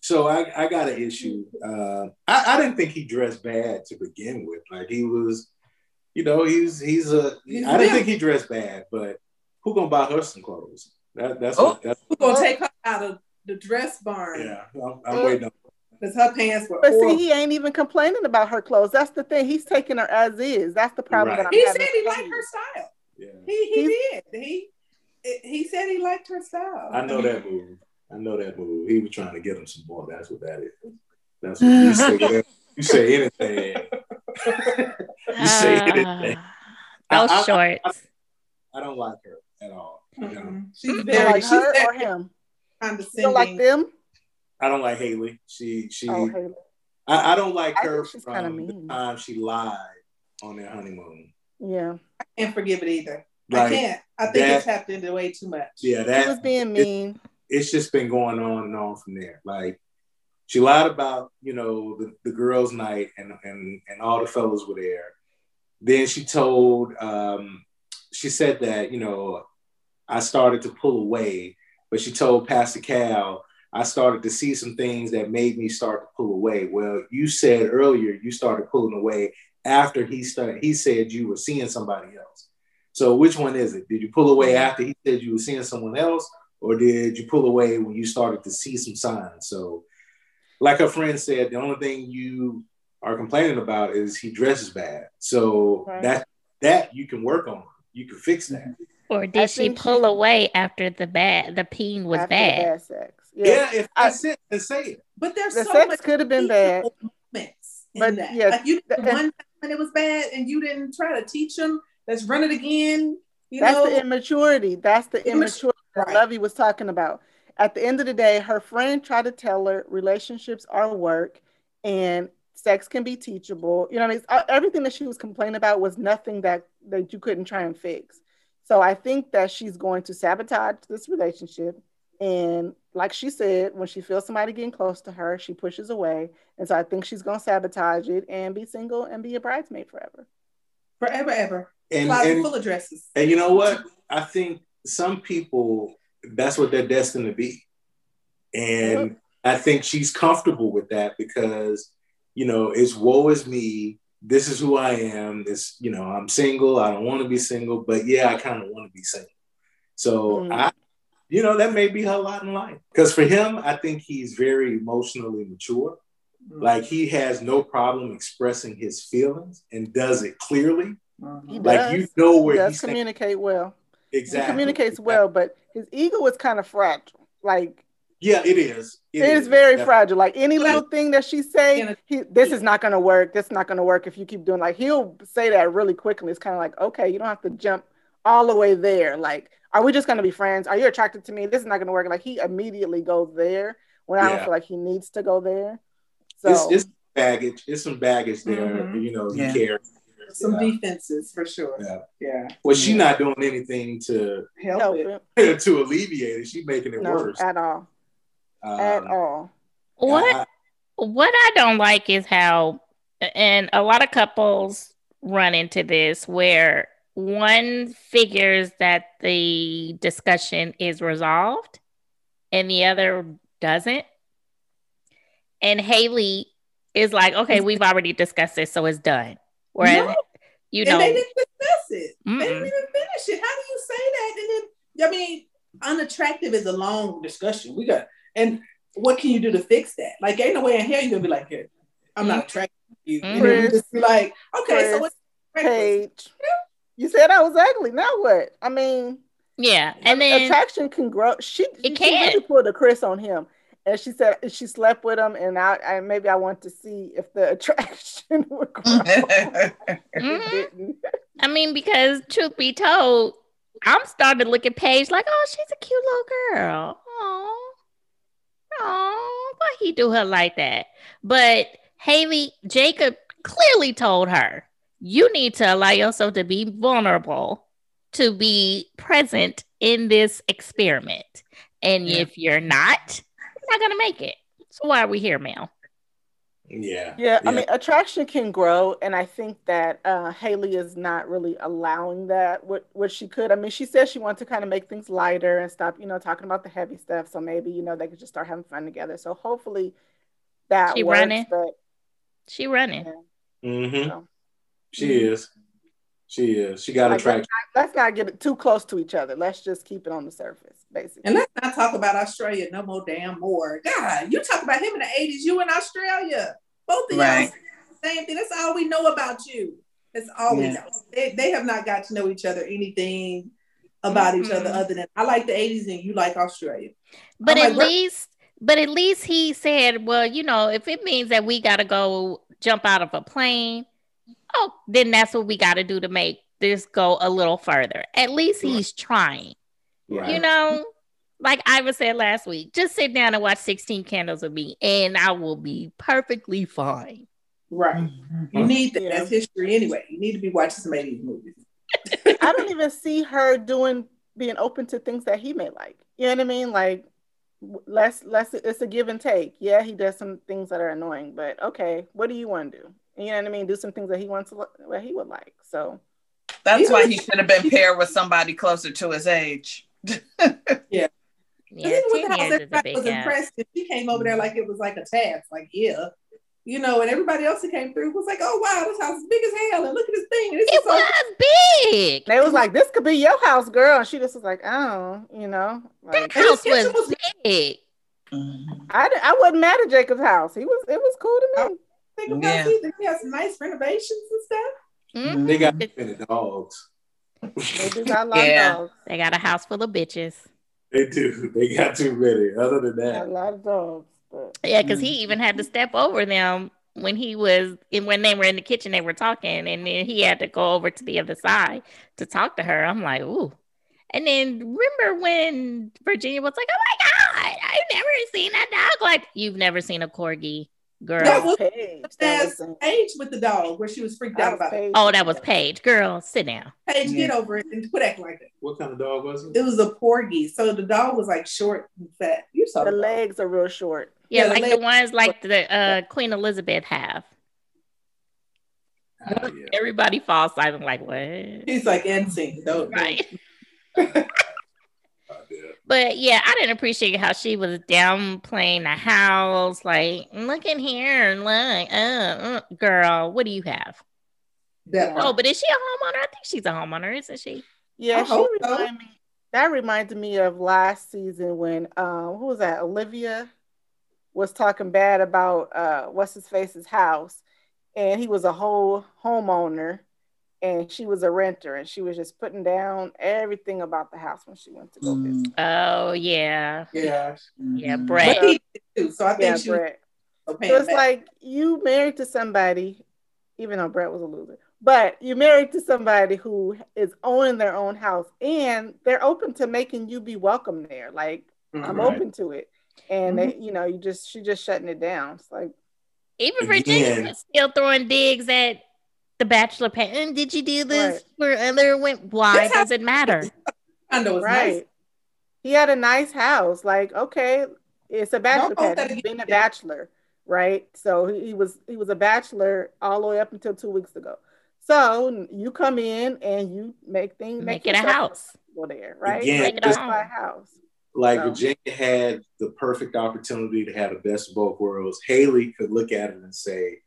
so I, I got an issue. Uh, I, I didn't think he dressed bad to begin with. Like he was, you know, he's he's a. He's I didn't a- think he dressed bad, but who gonna buy her some clothes? That, that's Oh. what, that's We're gonna take her out of the dress barn yeah. I'm, I'm waiting on. because her pants were But see, he ain't even complaining about her clothes. That's the thing. He's taking her as is. That's the problem Right. that I'm He said he liked Haley. her style. Yeah, He he He's- did. He he said he liked her style. I know that move. I know that move. He was trying to get him some more. That's what that is. That's what you say. You say anything. you say anything. Ah, Those I- I- shorts. I don't like her at all. you know? Mhm. She's very like she's her or very him? You condescending. don't like them? I don't like Haley. She she. Oh, Haley. I, I don't like I her think kinda from the time she lied on their honeymoon. Yeah. I can't forgive it either. I can't. I think that- it's tapped into way too much. yeah, He was that being it- mean. it's just been going on and on from there. Like she lied about, you know, the, the girls' night and and and all the fellas were there. Then she told um she said that, you know, I started to pull away, but she told Pastor Cal, I started to see some things that made me start to pull away. Well, you said earlier you started pulling away after he started he said you were seeing somebody else. So which one is it? Did you pull away mm-hmm. after he said you were seeing someone else? or did you pull away when you started to see some signs? So, like her friend said, the only thing you are complaining about is he dresses bad. So Right. that that you can work on. You can fix that. Mm-hmm. Or I did she think she- pull away after the bad the peen was after the bad? bad sex. Yeah, Yeah. if I- that's it, then say it. But there's The so sex much could have been bad. moments in But, that. yeah, like you the the- one time when it was bad and you didn't try to teach them, let's run it again. You That's know, the immaturity. That's the Immat- immaturity that Lovey was talking about. At the end of the day, her friend tried to tell her relationships are work and sex can be teachable. You know, what I mean, Uh, everything that she was complaining about was nothing that that you couldn't try and fix. So I think that she's going to sabotage this relationship. And like she said, when she feels somebody getting close to her, she pushes away. And so I think she's going to sabotage it and be single and be a bridesmaid forever. forever, ever. And Closet and, full of dresses. and you know what? I think some people that's what they're destined to be. And uh-huh. I think she's comfortable with that because, you know, it's woe is me. This is who I am. This, you know, I'm single. I don't want to be single, but yeah, I kind of want to be single. So Mm. I, you know, that may be her lot in life. Because for him, I think he's very emotionally mature. Like he has no problem expressing his feelings and does it clearly. He Like does. you know where he where does he's saying- communicate well. exactly He communicates well, but his ego is kind of fragile. Like Yeah, it is. it is very That's- fragile. Like any Like- little thing that she say, he, this is not gonna work. This is not gonna work if you keep doing. Like he'll say that really quickly. It's kind of like, okay, you don't have to jump all the way there. Like, are we just gonna be friends? Are you attracted to me? This is not gonna work. Like he immediately goes there when I don't feel like he needs to go there. So It's, it's baggage. It's some baggage there. Mhm. You know, Yeah. he cares. Some Yeah. defenses for sure. Yeah. Yeah. Well, she's not doing anything to Help, help it. to alleviate it. She's making it No, worse. at all. Um, at all. What I- what I don't like is how and a lot of couples run into this where one figures that the discussion is resolved and the other doesn't. And Haley is like, okay, we've already discussed this, so it's done. Whereas, No. you and know, they didn't discuss it. They Mm-mm. didn't even finish it. How do you say that? And then, I mean, unattractive is a long discussion. We got, and what can you do to fix that? Like, ain't no way in hell you're gonna be like, here, I'm not attracted to you. And then you just be like, okay, so Chris, what's Paige, you said I was ugly. Now what? I mean, yeah, and then attraction can grow. She, It she can. really pulled a Chris on him, and she said she slept with him, and I, I maybe I want to see if the attraction would grow. It Mhm. I mean, because truth be told, I'm starting to look at Paige like, oh, she's a cute little girl. Oh, oh, why he do her like that? But Haley, Jacob clearly told her, you need to allow yourself to be vulnerable to be present in this experiment. And Yeah. if you're not, you're not gonna make it. So why are we here, Mel? Yeah. Yeah, I Yeah. mean, attraction can grow, and I think that uh, Haley is not really allowing that. What what she could, I mean, she said she wanted to kind of make things lighter and stop, you know, talking about the heavy stuff. So maybe you know they could just start having fun together. So hopefully that She works. running? But She running. Mm-hmm. so, She is. She is. She got like, attraction. let's not get it too close to each other. Let's just keep it on the surface, basically. And let's not talk about Australia no more damn more. God, you talk about him in the 80s, you in Australia. Both of Right. y'all the same thing. That's all we know about you. That's all we know. They, they have not got to know each other anything about each other other than I like the 80s and you like Australia. But I'm at like, least, but at least he said, well, you know, if it means that we got to go jump out of a plane, oh, then that's what we got to do to make this go a little further. At least he's trying, Right. you know. Like Iva said last week, just sit down and watch 16 Candles with me, and I will be perfectly fine. Right. Mm-hmm. You need that. Yeah. That's history anyway. You need to be watching some 80s movies. I don't even see her doing being open to things that he may like. You know what I mean? Like less let's let's it's a give and take. Yeah, he does some things that are annoying, but okay, what do you want to do? You know what I mean? Do some things that he wants to li- what he would like. So That's why he should have been paired with somebody closer to his age. Yeah, Even with 10 the house, years is everybody was gap. impressed. And she came over there like it was like a task. Like, yeah. You know, and everybody else who came through was like, oh, wow, this house is big as hell. And look at this thing. And this It is so was big. they was like, "This could be your house, girl," and she just was like, "Oh, you know." That Like, And his house was was- big. I di- I wasn't mad at Jacob's house. He was it was cool to me. think about Yeah. yeah. He has some nice renovations and stuff. Mhm. They got many dogs. They do got a lot Yeah. of dogs. They got a house full of bitches. They do. They got too many. Other than that, a lot of dogs. But Yeah, because he mm. even had to step over them when he was and when they were in the kitchen. They were talking, and then he had to go over to the other side to talk to her. I'm like, ooh. And then remember when Virginia was like, "Oh my god, I've never seen a dog like you've never seen a corgi, girl." That was- Paige. That was, That's Paige with the dog, where she was freaked out was about it. Oh, that was Paige. Girl, sit down. Paige, Yeah. get over it and quit acting like that. what kind of dog was it? It was a porgy. So the dog was like short and fat. You saw The the dog. legs are real short. Yeah, Yeah, the like the lady- ones like the uh, Queen Elizabeth have. Ah, yeah. Everybody falls silent, like what? He's like NSYNC. Don't, Right. Yeah. But yeah, I didn't appreciate how she was downplaying the house. Like, look in here and look, uh, uh, girl, what do you have? That Oh, but is she a homeowner? I think she's a homeowner, isn't she? Yeah, she hope so. remind me. That reminded me of last season when um who was that? Olivia was talking bad about uh what's his face's house, and he was a whole homeowner, and she was a renter, and she was just putting down everything about the house when she went to go visit. Mm. Oh yeah, yeah. yeah. Brett. But he did too. So I think Yeah, Brett. paying So it's back. like you married to somebody, even though Brett was a loser, but you married to somebody who is owning their own house and they're open to making you be welcome there. Like mm-hmm. I'm open to it. And they, mm-hmm. you know, you just she just shutting it down. It's like Even Virginia Again. still throwing digs at the bachelor pad. "Mm, Did you do this Right. for other women? Why That's how- does it matter? condo was right. nice. He had a nice house. Like, okay, it's a bachelor Don't pad. that He's been a bachelor, right? So he, he was he was a bachelor all the way up until two weeks ago. So you come in and you make things Make it a house. comfortable there, right? Again, Make Make it a it home. a house. like No. Virginia had the perfect opportunity to have the best of both worlds. Haley could look at it and say,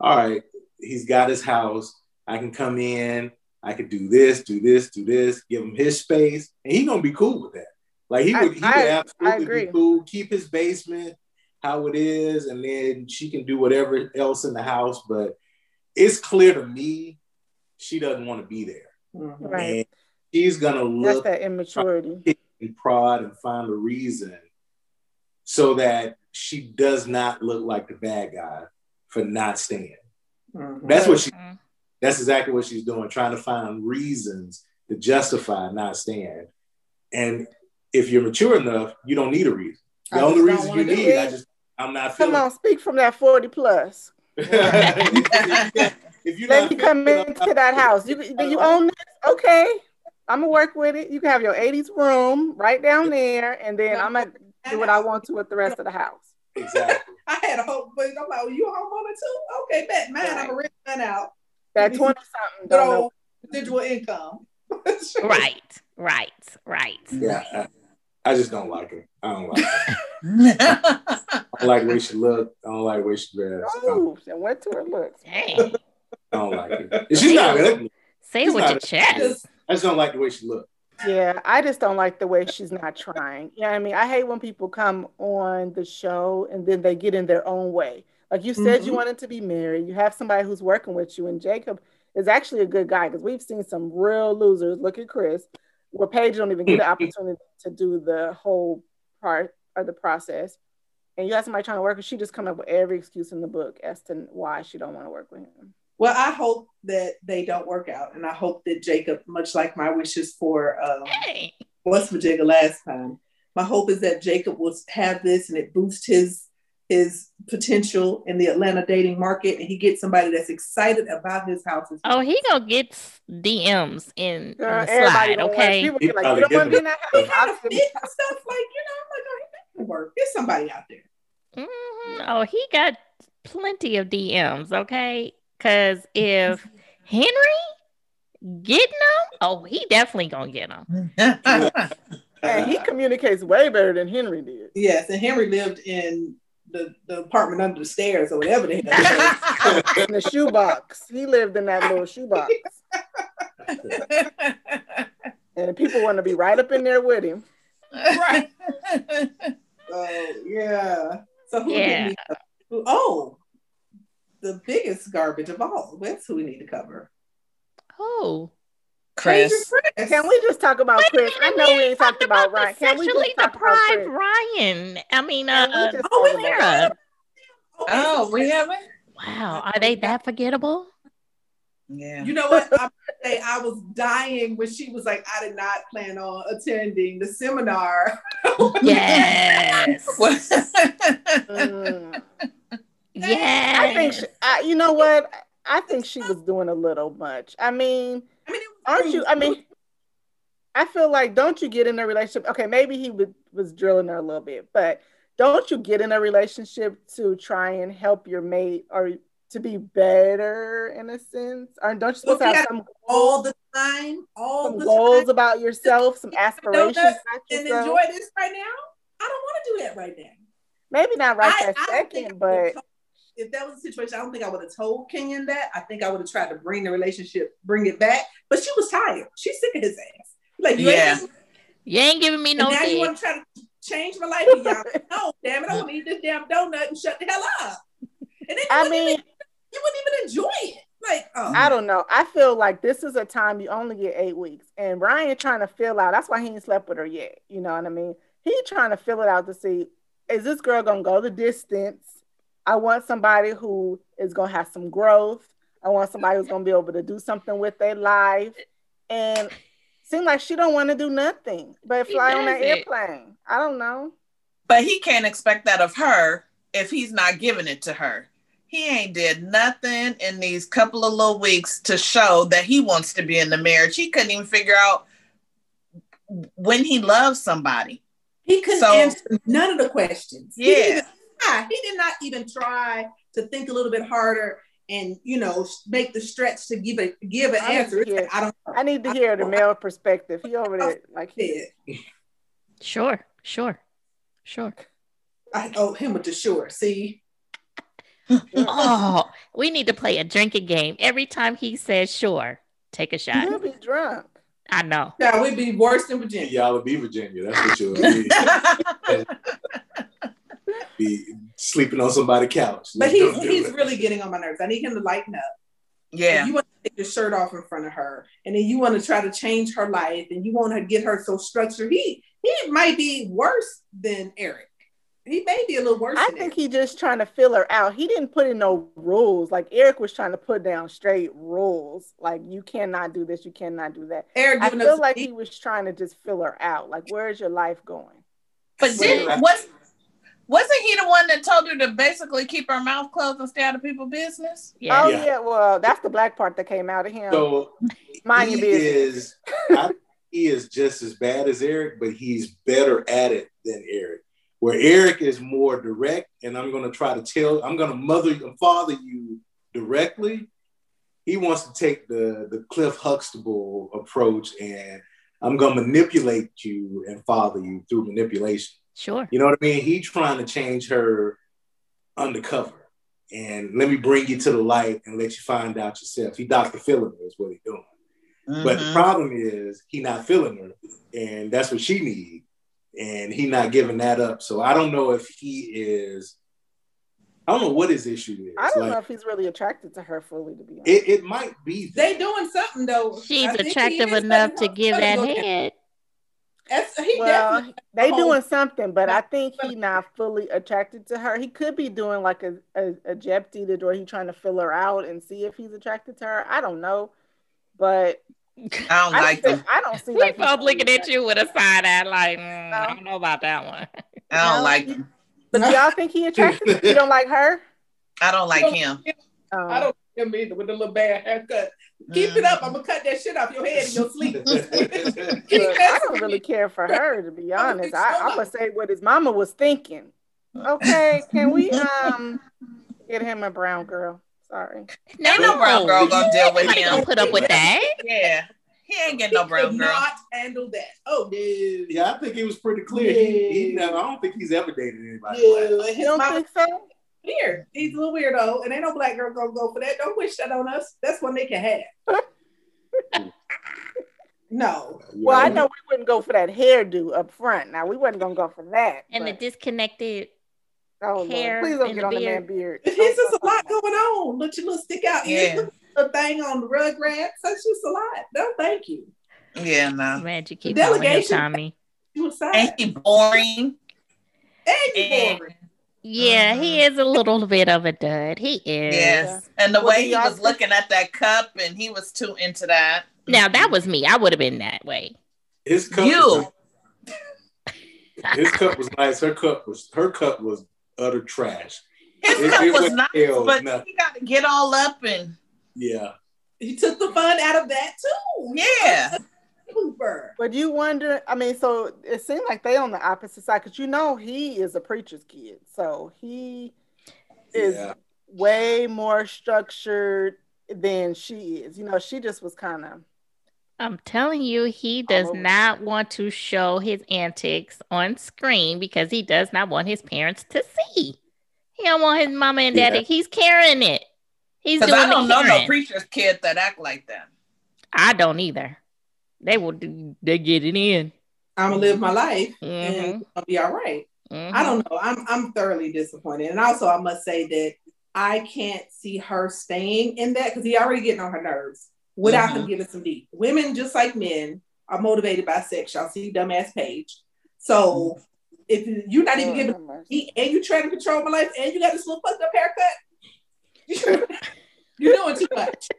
"All right, he's got his house. I can come in. I could do this, do this, do this. Give him his space, and he's gonna be cool with that. Like he I- would, he would I- I absolutely agree. be cool. Keep his basement how it is, and then she can do whatever else in the house. But it's clear to me she doesn't want to be there, Mhm. Right. and she's gonna That's look that immaturity. and prod and find a reason so that she does not look like the bad guy for not staying. Mhm. That's what she Mhm. that's exactly what she's doing, trying to find reasons to justify not staying. And if you're mature enough, you don't need a reason. The I only reason you need, it. I just I'm not Come feeling on, speak from that 40 plus. if you're Let me come into that house. You do you own this? Okay. I'm gonna work with it. You can have your 80s room right down there, and then I'm gonna do what I want to with the rest of the house. Exactly. I had a hope, but I'm like, well, you a homeowner too? Okay, bet, man, I'm a rent man out. That 20 something Good don't know. old residual income. Right, right, right. Yeah. I, I just don't like her. I don't like her. I don't like the way she looked. I don't like the way she dressed. I don't, Oh, and went to her looks. Dang. I don't like it. She's not ugly. Say it She's with your chest. Just- I just don't like the way she looked. Yeah, I just don't like the way she's not trying. You know what I mean? I hate when people come on the show and then they get in their own way. Like you said, you Mhm. wanted to be married. You have somebody who's working with you, and Jacob is actually a good guy because we've seen some real losers. Look at Chris, where Paige don't even get the opportunity to do the whole part of the process. And you have somebody trying to work, and she just come up with every excuse in the book as to why she don't want to work with him. Well, I hope that they don't work out, and I hope that Jacob, much like my wishes for um, Hey. West Virginia last time, my hope is that Jacob will have this and it boosts his his potential in the Atlanta dating market, and he gets somebody that's excited about his house. Oh, he gonna get DMs in, in Girl, the slide, okay? people He be like, probably you don't want to be in that he house. kind I'll of sit- fit and stuff like you know. I'm like, oh, he can work. There's somebody out there. Mhm. Oh, he got plenty of DMs, okay? Because if Henry getting them, oh, he definitely gonna get them. And he communicates way better than Henry did. Yes, and Henry lived in the, the apartment under the stairs or whatever the hell. In the shoebox. He lived in that little shoebox. And people want to be right up in there with him. right. Oh yeah. So who Yeah. did we who- Oh, the biggest garbage of all. That's who we need to cover. Oh, Chris. Chris. Can we just talk about Chris? I know we ain't talked about Ryan. the Can we sexually just talk about deprived Chris? Ryan. I mean, Can we uh, just Oh, we about Sarah. Oh, we haven't? Wow, are they that forgettable? Yeah. You know what? I'm say I was dying when she was like, I did not plan on attending the seminar. Yes. yes. I think, she, I, you know what? I think she was doing a little much. I mean, I mean, aren't you? I mean, I feel like don't you get in a relationship? Okay, maybe he would, was drilling her a little bit, but don't you get in a relationship to try and help your mate or to be better in a sense? Or don't you supposed to have some all the time, all some the goals time, about yourself, some aspirations that about and yourself? enjoy this right now? I don't want to do that right now. Maybe not right I- that I second, but would've told- if that was a situation, I don't think I would have told Kenyon that. I think I would have tried to bring the relationship, bring it back. But she was tired. She's sick of his ass. Like, you Yeah. ain't, you ain't giving me and no now you want to try to change my life. And y'all, no, damn it, I want to eat this damn donut and shut the hell up. And then you, I wouldn't, mean, even, you wouldn't even enjoy it. Like, oh, I don't know. I feel like this is a time you only get eight weeks, and Ryan trying to fill out. That's why he ain't slept with her yet. You know what I mean? He trying to fill it out to see is this girl gonna go the distance? I want somebody who is gonna have some growth. I want somebody who's gonna be able to do something with their life, and seem like she don't want to do nothing but fly on an airplane. I don't know. But he can't expect that of her if he's not giving it to her. He ain't did nothing in these couple of little weeks to show that he wants to be in the marriage. He couldn't even figure out when he loves somebody. he couldn't So- answer none of the questions. He didn't Yeah. even try. He did not even try to think a little bit harder and you know make the stretch to give a give an I answer. Hear- like, I don't know. I need to hear the male perspective. He over there like he, Yeah. Sure, Sure. Sure. I owe him with the sure. See, Oh, we need to play a drinking game. Every time he says sure, take a shot. He'll be drunk. I know. yeah, we'd be worse than Virginia. Y'all will be Virginia. That's what you'll be. Be sleeping on somebody's couch. But Don't he's he's it. really getting on my nerves. I need him to lighten up. yeah. You want to take your shirt off in front of her, and then you want to try to change her life, and you want to get her so structured. He he might be worse than Erik. He may be a little worse. I than think Erik. he just trying to fill her out. He didn't put in no rules. Like Erik was trying to put down straight rules. Like you cannot do this, you cannot do that. Erik I feel like he was trying to just fill her out. Like, where's your life going? But Wait, didn't I- was wasn't he the one that told her to basically keep her mouth closed and stay out of people's business? Yeah. Oh Yeah. yeah, well, that's the black part that came out of him. So Mind he your business. Is, I, he is just as bad as Erik, but he's better at it than Erik. Where Erik is more direct, and I'm gonna try to tell, I'm gonna mother and father you directly. He wants to take the the Cliff Huxtable approach, and I'm gonna manipulate you and father you through manipulation. Sure. You know what I mean? He trying to change her undercover. And let me bring you to the light and let you find out yourself. He Dr. Feeling her is what he's doing. But the Mhm. problem is he not feeling her, and that's what she need, and he not giving that up. So I don't know if he is. I don't know what his issue is. I don't Like, know if he's really attracted to her fully, to be honest. it, it might be. that. They doing something though. She's I think he attractive enough to give that her go down. head. That's, he well, they doing something, but I think he not fully attracted to her. He could be doing like a a, a Jep to where he trying to fill her out and see if he's attracted to her. I don't know, but I don't I like see, them. I don't see. We like he's both looking at you with a side eye like, mm, I don't know about that one. I don't like them. But do y'all think he attracted? you don't like her? I don't like him. Um, I don't like him either with the little bad haircut. Keep it up. I'm gonna cut that shit off your head in your sleep. Keep Look, I don't really care for her to be honest. I, I'm gonna say what his mama was thinking. Okay, can we um get him a brown girl? Sorry. Ain't no brown girl gonna deal with Nobody gonna him. put up with that. Yeah. He ain't getting He no could brown girl. not handle that. Oh no. yeah, I think it was pretty clear. He, he never, I don't think he's ever dated anybody. Yeah, black. his You don't mama think so? Weird. He's a little weirdo, and ain't no black girl gonna go for that. Don't wish that on us. That's what they can have. no. Well, I know we wouldn't go for that hairdo up front. Now we wasn't gonna go for that. And the disconnected. oh, Lord. hair please don't and get the on the beard. man beard. It's just a lot going on. Look, your little stick out Yeah. ears, little thing on the rugrats. That's just a lot. No, thank you. Yeah, no. Man, you keep calling him Delegation. Tommy. You aside. Ain't he boring? And you boring. Yeah, he mm-hmm. is a little bit of a dud. He is. yes. And the Well, way do he y'all was think- looking at that cup and he was too into that. Now that was me. I would have been that way. His cup, You. was, his cup was nice. Her cup was her cup was utter trash. His It- cup it was went nice, hell but nothing. he got to get all up and Yeah, He took the fun out of that too. yeah. Cooper. But you wonder, I mean, so it seemed like they on the opposite side because you know he is a preacher's kid. So he is yeah. way more structured than she is. You know, she just was kind of I'm telling you, he does over. not want to show his antics on screen because he does not want his parents to see. He don't want his mama and daddy. Yeah. He's carrying it. He's doing I don't the know no preacher's kid that act like that. I don't either. They will do. They get it in. I'm gonna live my life Mhm, and I'll be all right. mhm. I don't know. I'm I'm thoroughly disappointed. And also I must say that I can't see her staying in that because he already getting on her nerves without him giving some deep. Women, just like men, are motivated by sex. Y'all see dumbass Paige. So if you're not even giving he and you trying to control my life and you got this little fucked up haircut, you're doing too much.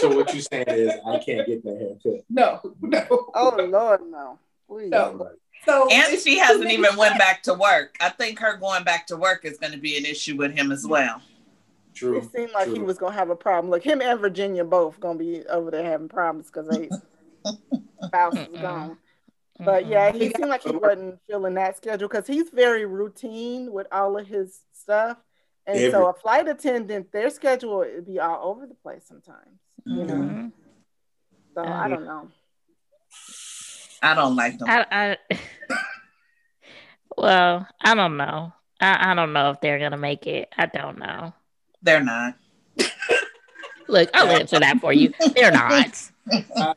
So what you saying is I can't get that haircut. No, no. Oh Lord, no. Please. No. So And she hasn't even went back to work. I think her going back to work is going to be an issue with him as well. True. It seemed like he was gonna have a problem. Look, him and Virginia both gonna be over there having problems because they spouse is gone. But yeah, he seemed like he wasn't feeling that schedule because he's very routine with all of his stuff. And so a flight attendant, their schedule would be all over the place sometimes. You know, Mhm. so I don't know. I don't like them. I, I, Well, I don't know. I, I don't know if they're gonna make it. I don't know. They're not. Look, I'll answer that for you. They're not. I,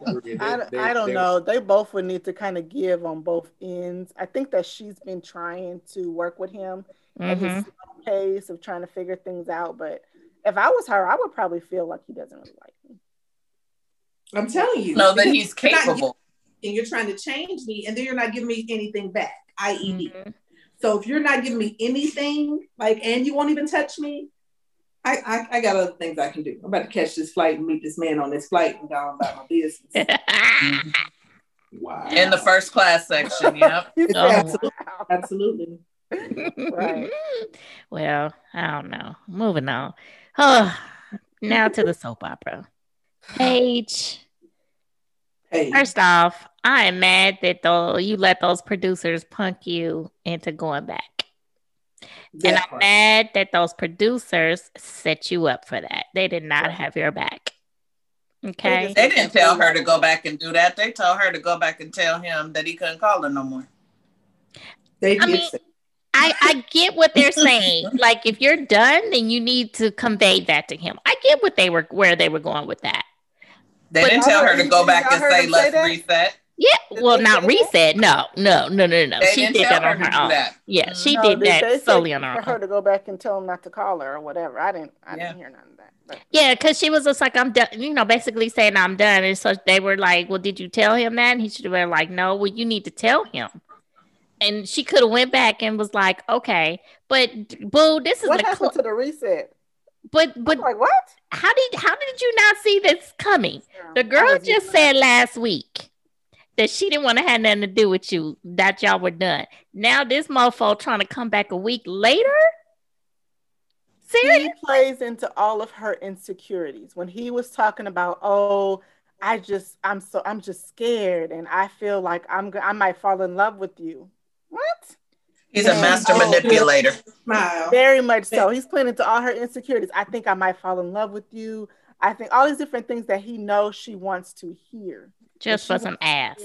I, don't know. They both would need to kind of give on both ends. I think that she's been trying to work with him at his slow pace of trying to figure things out. But if I was her, I would probably feel like he doesn't really like me. I'm telling you. No, that he's capable. and you're trying to change me, and then you're not giving me anything back, i.e., me. Mhm. So if you're not giving me anything, like, and you won't even touch me, I, I, I got other things I can do. I'm about to catch this flight and meet this man on this flight and go on about my business. Wow. In the first class section, yep. He Oh, absolutely. "Wow." Absolutely. Right. Well, I don't know. Moving on. Oh, now to the soap opera. Paige. Hey, First off, I am mad that though you let those producers punk you into going back. that and I'm part. mad that those producers set you up for that. They did not have your back. Okay. They didn't tell her to go back and do that. They told her to go back and tell him that he couldn't call her no more. they I did mean- say- I, I get what they're saying. like if you're done, then you need to convey that to him. I get what they were where they were going with that. They But- didn't tell her to go back and say, say let's that? reset. Yeah, Did well, not reset. No, no, no, no, no. They She didn't did tell that on her own. that. Yeah, mm. she No, did they- they that solely on her for her her to go back and tell him not to call her or whatever. I didn't. I Yeah. didn't hear none of that. But Yeah, because she was just like, I'm done, you know, basically saying I'm done. And so they were like, Well, did you tell him that? And he should have been like, No, well, you need to tell him. And she could have went back and was like, Okay, but boo, this is what the happened cl- to the reset? but but like what? how did how did you not see this coming? The girl just said last week that she didn't want to have nothing to do with you, that y'all were done. Now this mofo trying to come back a week later? Seriously? he plays into all of her insecurities when he was talking about oh i just i'm so i'm just scared and i feel like i'm i might fall in love with you what He's a master Oh, manipulator. Smile. very much so he's playing into all her insecurities i think i might fall in love with you i think all these different things that he knows she wants to hear Just for some ass.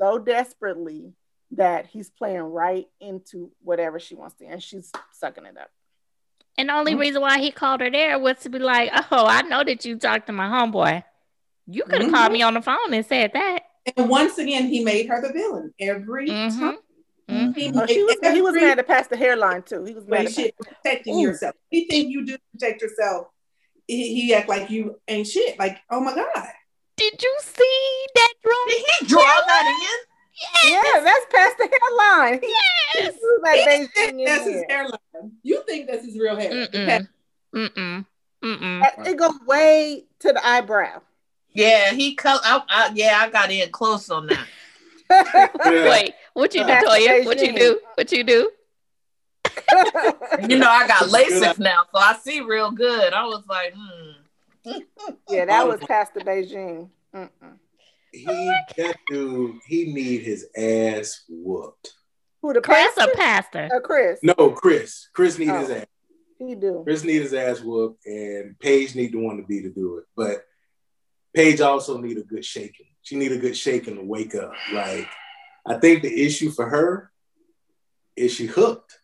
So desperately that he's playing right into whatever she wants to and she's sucking it up And the only Mhm. reason why he called her there was to be like, oh, I know that you talked to my homeboy. You could have Mhm. called me on the phone and said that. And once again, he made her the villain every Mhm. time. Mhm. He, oh, she was, made he was mad to pass the hairline too he was mad way shit protecting Ooh. yourself. Anything you do to protect yourself, he, he act like you ain't shit. Like, oh my god, Did you see that drum? Did he draw that in? Yes. Yeah, that's past the hairline. Yes. He like He Beijing think in that's his there. hairline. You think that's his real hair? Mm-mm. Mm-mm. Mm-mm. It goes way to the eyebrow. Yeah, he cut. I, I, yeah, I got in close on that. Yeah. Wait, what you do, Toya? What you do? What you do? You know, I got LASIK now, so I see real good. I was like, hmm. yeah, that was Pastor Beijing. Mm-mm. He that dude, he need his ass whooped. Who the Chris pastor? or pastor? Uh, Chris. No, Chris. Chris need his Oh. ass. He do. Chris need his ass whooped, and Paige need the one to be to do it. But Paige also need a good shaking. She need a good shaking to wake up. Like I think the issue for her is she hooked.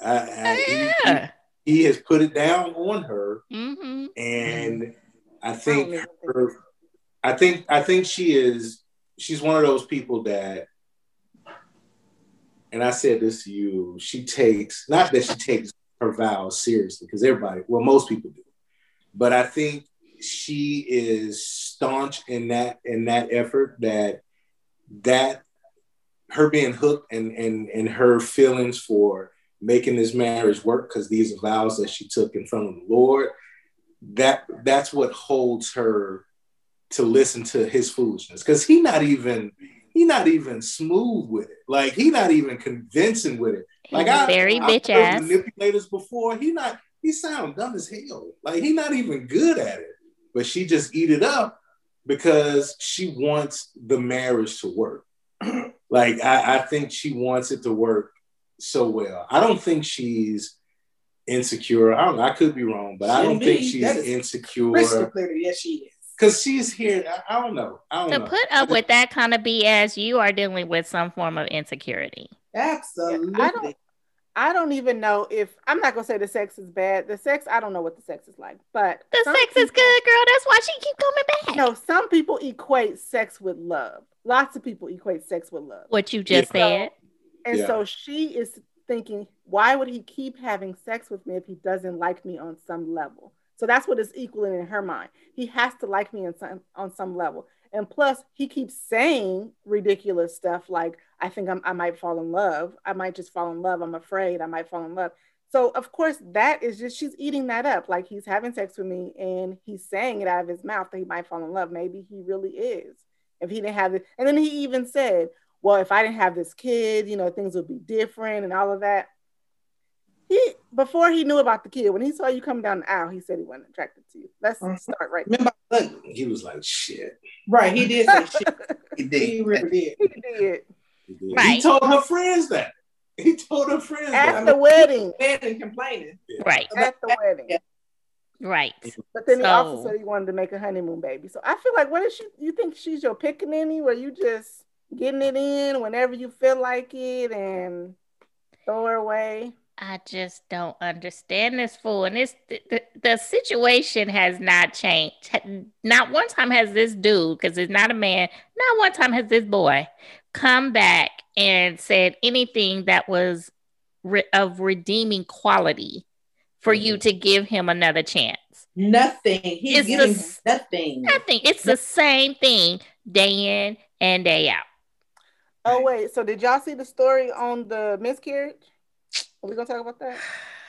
I, I, he- Yeah. he, he has put it down on her, Mm-hmm. and I I think even think- her, I think I think she is she's one of those people that and I said this to you, she takes not that she takes her vows seriously, because everybody, well, most people do, but I think she is staunch in that in that effort that that her being hooked and and and her feelings for making this marriage work because these are vows that she took in front of the Lord that that's what holds her to listen to his foolishness. Because he not even he not even smooth with it. Like he not even convincing with it. Like He's I, very I bitch heard ass. manipulators before. He not he sound dumb as hell. Like he not even good at it but she just eat it up because she wants the marriage to work like I, I think she wants it to work so well i don't think she's insecure i don't know i could be wrong but i don't be. think she's That is insecure Crystal clear. Yes, she is. because she's here. I, I don't know. I don't To know. put up with that kind of BS, you are dealing with some form of insecurity. Absolutely. I don't I don't even know if I'm not gonna say the sex is bad. The sex, I don't know what the sex is like, but The some sex is good, girl. That's why she keep coming back. No, some people equate sex with love. Lots of people equate sex with love. What you just Yeah. said. And Yeah. so she is thinking, why would he keep having sex with me if he doesn't like me on some level? So that's what is equaling in her mind. He has to like me in some, on some level. And plus, he keeps saying ridiculous stuff like, I think I'm, I might fall in love. I might just fall in love. I'm afraid I might fall in love. So, of course, that is just, she's eating that up. Like he's having sex with me and he's saying it out of his mouth that he might fall in love. Maybe he really is. If he didn't have it. And then he even said, well, if I didn't have this kid, you know, things would be different and all of that. He before he knew about the kid, when he saw you coming down the aisle, he said he wasn't attracted to you. Let's Mhm. start right. Remember, look, He was like, shit. right? He did say shit. He He did. really did. he did He, did. Right. he told her friends that. He told her friends at that. the wedding. Bad and complaining. Right. At the wedding. Yeah. Right. But then he also said he wanted to make a honeymoon baby. So I feel like what is she you think she's your pickaninny where you just getting it in whenever you feel like it and throw her away? I just don't understand this fool. And this the, the, the situation has not changed. Not one time has this dude, because it's not a man, not one time has this boy come back and said anything that was re- of redeeming quality for you mm. to give him another chance. Nothing. He's It's giving the nothing. Nothing. It's the same thing day in and day out. Oh wait, so did y'all see the story on the miscarriage? Are we gonna talk about that?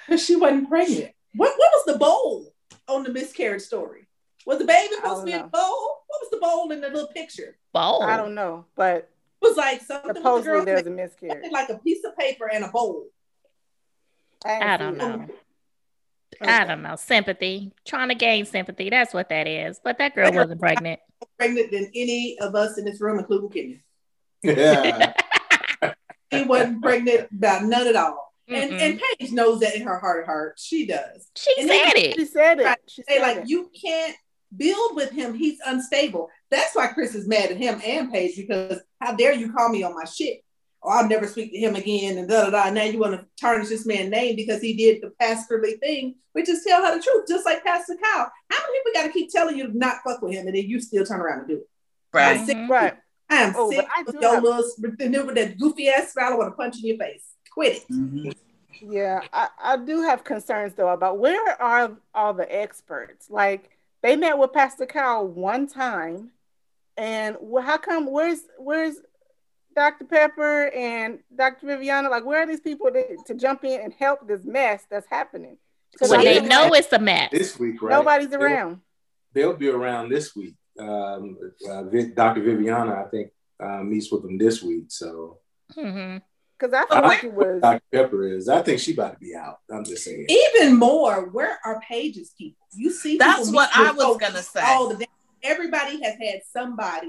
Because she wasn't pregnant. What what was the bowl on the miscarriage story? Was the baby supposed to be in don't the bowl? What was the bowl in the little picture? Bowl. I don't know, but It was like something with the supposedly girl there's a miscarriage. like a piece of paper and a bowl. ain't I don't it. know. I don't know. Sympathy. Trying to gain sympathy. That's what that is. But that girl wasn't pregnant. Pregnant than any of us in this room, including Kenyon. Yeah. He wasn't pregnant about none at all. And Mm-mm. and Paige knows that in her heart of hearts. She does. she and said then- She said it. Right. She Say said like it. you can't build with him. He's unstable. That's why Chris is mad at him and Paige because how dare you call me on my shit? Or I'll never speak to him again and da da da. Now you want to tarnish this man's name because he did the pastorly thing, which is tell her the truth, just like Pastor Cal. How many people got to keep telling you to not fuck with him and then you still turn around and do it? Right. I'm sick. Mhm. right. I am Oh, sick but I of your have- little with that goofy ass smile. I want to punch in your face. Quit it. Mhm. Yeah, I, I do have concerns though about where are all the experts? Like they met with Pastor Cal one time, and how come where's where's Dr. Pepper and Dr. Viviana? Like where are these people to, to jump in and help this mess that's happening? 'Cause When I they know it's a mess. this week, right? nobody's They'll- around. They'll, be around this week. Um, uh, Dr. Viviana, I think, uh, meets with them this week. So Mhm. Because I feel But like it was Dr. Pepper is. I think she about to be out. I'm just saying. Even more, where are Paige's people? You see, That's people what I was gonna say. All the. Everybody has had somebody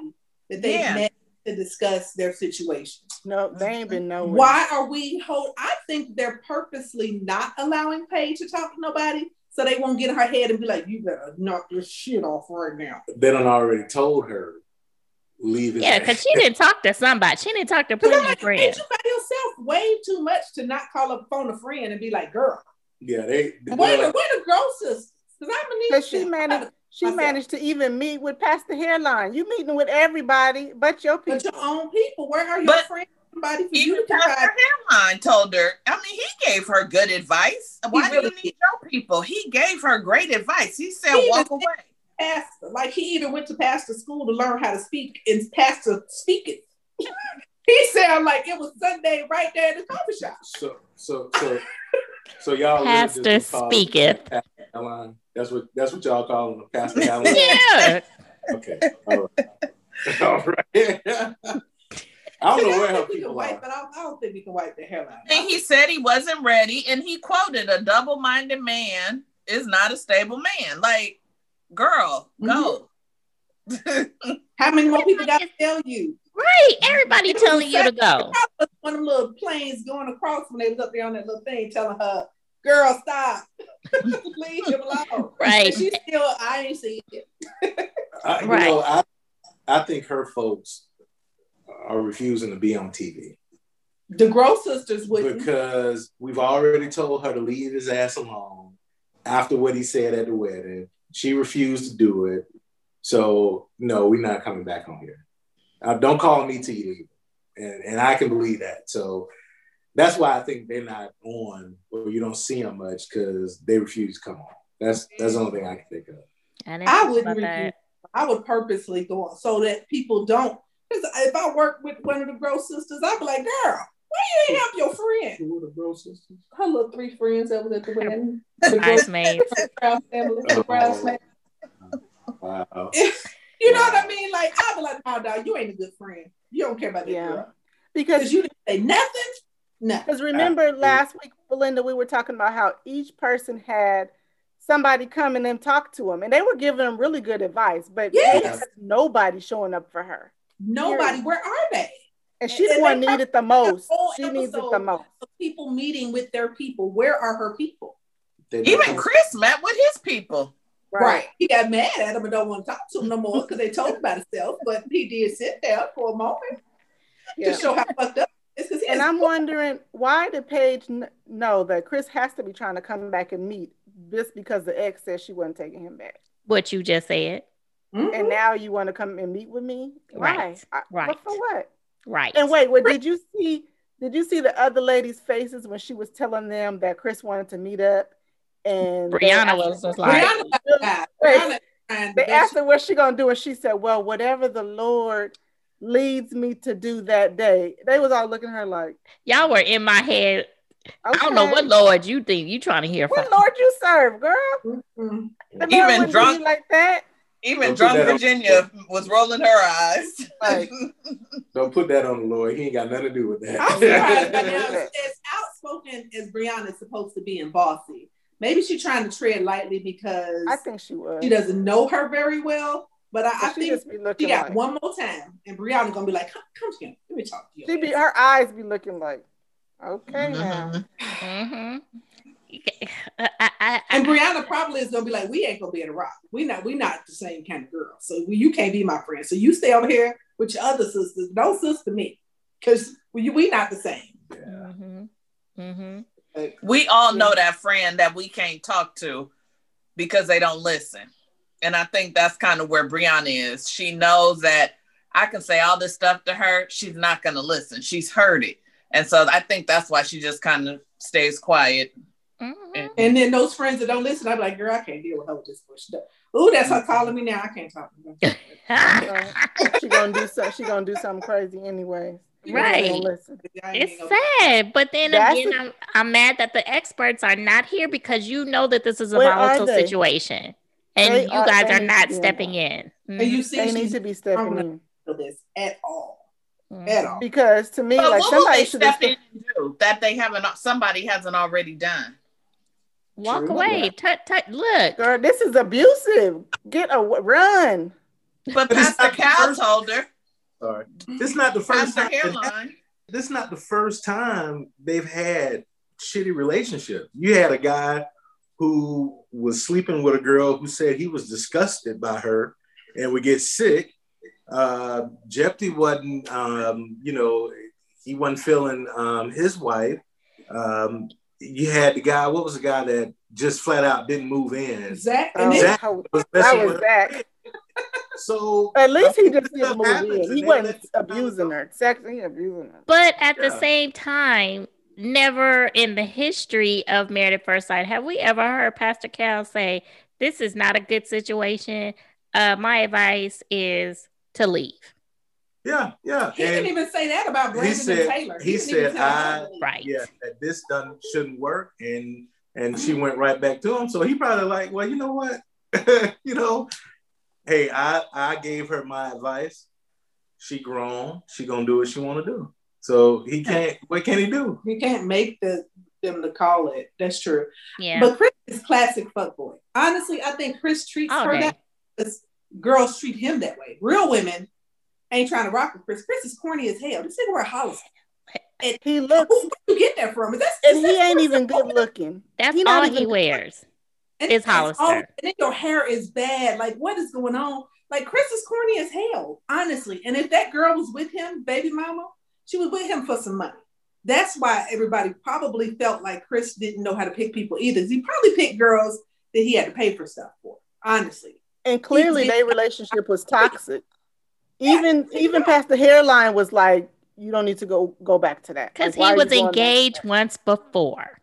that they've Yeah. met to discuss their situation. no, they ain't been nowhere. Why are we hold? I think they're purposely not allowing Paige to talk to nobody, so they won't get in her head and be like, "You better knock your shit off right now." They done already told her leave it. Yeah, because she didn't talk to somebody. She didn't talk to Because I'm plenty like, of Paige, friends. you by yourself way too much to not call up phone a friend and be like, "Girl, Yeah, they. they wait, like, wait the girl sisters." Because I'm gonna need she managed she myself. managed to even meet with Pastor Hairline. You meeting with everybody but your people. But your own people, where are your But friends? Somebody for you Even to confide Pastor Hairline told her, I mean, he gave her good advice. Why do really you need your people? He gave her great advice. He said, He walk even away. Pastor. Like he even went to pastor school to learn how to speak and pastor speaking. he sounded like it was Sunday right there in the coffee shop. so so so so y'all. Pastor call it speaketh. Pastor That's what that's what y'all call him, Pastor Caroline. Yeah. Okay. All right. All right. I don't know where her think we can people wipe, are. but I don't, I don't think we can wipe the hairline. And he said he wasn't ready. And he quoted, a double minded man is not a stable man. Like, girl, go. Mm-hmm. How many more people got to tell you? Right. Everybody telling you to go. One of them little planes going across when they was up there on that little thing, telling her, "Girl, stop, leave him alone." Right. She still, I ain't see it. I, you Right. know, I I think her folks are refusing to be on TV. The Gross sisters wouldn't. because we've already told her to leave his ass alone after what he said at the wedding. She refused to do it. So no, we're not coming back on here. Uh, don't call me to you leave. And, and I can believe that. So that's why I think they're not on or you don't see them much because they refuse to come on. That's that's the only thing I can think of. I, didn't I would about review. I would purposely go on so that people don't. Because if I work with one of the Gross sisters, I'd be like, "Girl, why you ain't help your friend?" Who the bro sisters? Her little three friends that was at the wedding. The Gross Bridesmaids. Brown family, the oh, bridesmaid. Wow. You know what I mean? Like I'd be like, "No, dog, you ain't a good friend. You don't care about that Yeah. girl Because because you didn't say nothing. No. Because remember last week, Belinda, we were talking about how each person had somebody come in and talk to them, and they were giving them really good advice, but Yes. nobody showing up for her. Nobody. Where are they? And she's And the one they needed the most. She needs it the most. People meeting with their people. Where are her people? Even Chris met with his people. Right. He got mad at him and don't want to talk to him no more because they told him about himself. But he did sit there for a moment Yeah. to show how fucked up. And I'm wondering why did Paige kn- know that Chris has to be trying to come back and meet just because the ex said she wasn't taking him back. What you just said. Mhm. And now you want to come and meet with me? Why? Right, I- right. But for what? Right. And wait, what did you see? Did you see the other ladies' faces when she was telling them that Chris wanted to meet up? And they Brianna was just like, Brianna, got Wait. Brianna They asked her what she gonna do, and she said, "Well, whatever the Lord leads me to do that day." They was all looking at her like, y'all were in my head. I don't know what Lord you think you trying to hear from. what Lord you serve, girl." Mhm. The Lord Even drunk- like that. Even Don't drunk Virginia was rolling her eyes. Right. Don't put that on the Lord. He ain't got nothing to do with I'm surprised now, that. as outspoken as Brianna is supposed to be and bossy. Maybe she's trying to tread lightly because I think she was. she doesn't know her very well. But I, I she think just be she got like one more time, and Brianna gonna be like, "Come, come here, let me talk to you." she be her eyes be looking like, okay now. Mhm. Mm-hmm. I, I, I, And Brianna probably is gonna be like, "We ain't gonna be able to rock. We not, we not the same kind of girl. So we, you can't be my friend. So you stay over here with your other sisters. Don't sister me, because we, we not the same." mm-hmm. Mm-hmm. Like, We all know that friend that we can't talk to because they don't listen. And I think that's kind of where Brianna is. She knows that I can say all this stuff to her. She's not going to listen. She's heard it. And so I think that's why she just kind of stays quiet. Mm-hmm. and then those friends that don't listen, I'm like, "Girl, I can't deal with her with this bullshit." Ooh, that's her calling me now. I can't talk to her. Right. she gonna do so. She gonna do something crazy anyway. Right. Listen. I ain't It's gonna- sad, but then That's again, the- I'm, I'm mad that the experts are not here because you know that this is a Where volatile situation, and They you are- guys are not to be stepping involved. in. And you see, They need to be stepping I'm in for this at all, Mhm. at all. because to me, But like what will somebody they should step in and do that they haven't, somebody hasn't already done? Walk True. away. Tut tut. Look. Girl, this is abusive. Get a run. But But Pastor the Cal first- told her, Sorry. This is not the first Pastor time. Hairline. This is not the first time they've had shitty relationships. You had a guy who was sleeping with a girl who said he was disgusted by her and would get sick. Uh, Jephthah wasn't, um, you know, he wasn't feeling um, his wife. Um, you had the guy. What was the guy that just flat out didn't move in? Zach, Oh, and Zach- how- Was that was. Zach. So At least he just didn't move in. He wasn't abusing her. Sex, he abusing her. But at the same time, never in the history of Married at First Sight have we ever heard Pastor Cal say, This is not a good situation. Uh, my advice is to leave. Yeah, yeah. he And- didn't even say that about Brandon said- and Taylor. he didn't even said, I- Right. yeah, that this doesn't shouldn't work, and and she went right back to him. So he probably like, well, you know what, you know, hey, I I gave her my advice. She grown. She gonna do what she want to do. So he can't. What can he do? You can't make the them to call it. That's true. Yeah. But Chris is classic fuckboy. Honestly, I think Chris treats All her day. that because girls treat him that way. Real women ain't trying to rock with Chris. Chris is corny as hell. This nigga wear hollers. He looks, Who where you get that from? Is that and is he that- ain't even good looking. That's he all he wears. and is it's all- Hollister. And then your hair is bad. Like, what is going on? Like, Chris is corny as hell, honestly. And if that girl was with him, baby mama, she was with him for some money. that's why everybody probably felt like Chris didn't know how to pick people either. He probably picked girls that he had to pay for stuff for, honestly. And clearly their relationship was toxic. Even even past the hairline was like, you don't need to go go back to that. Because Like, he was engaged once before.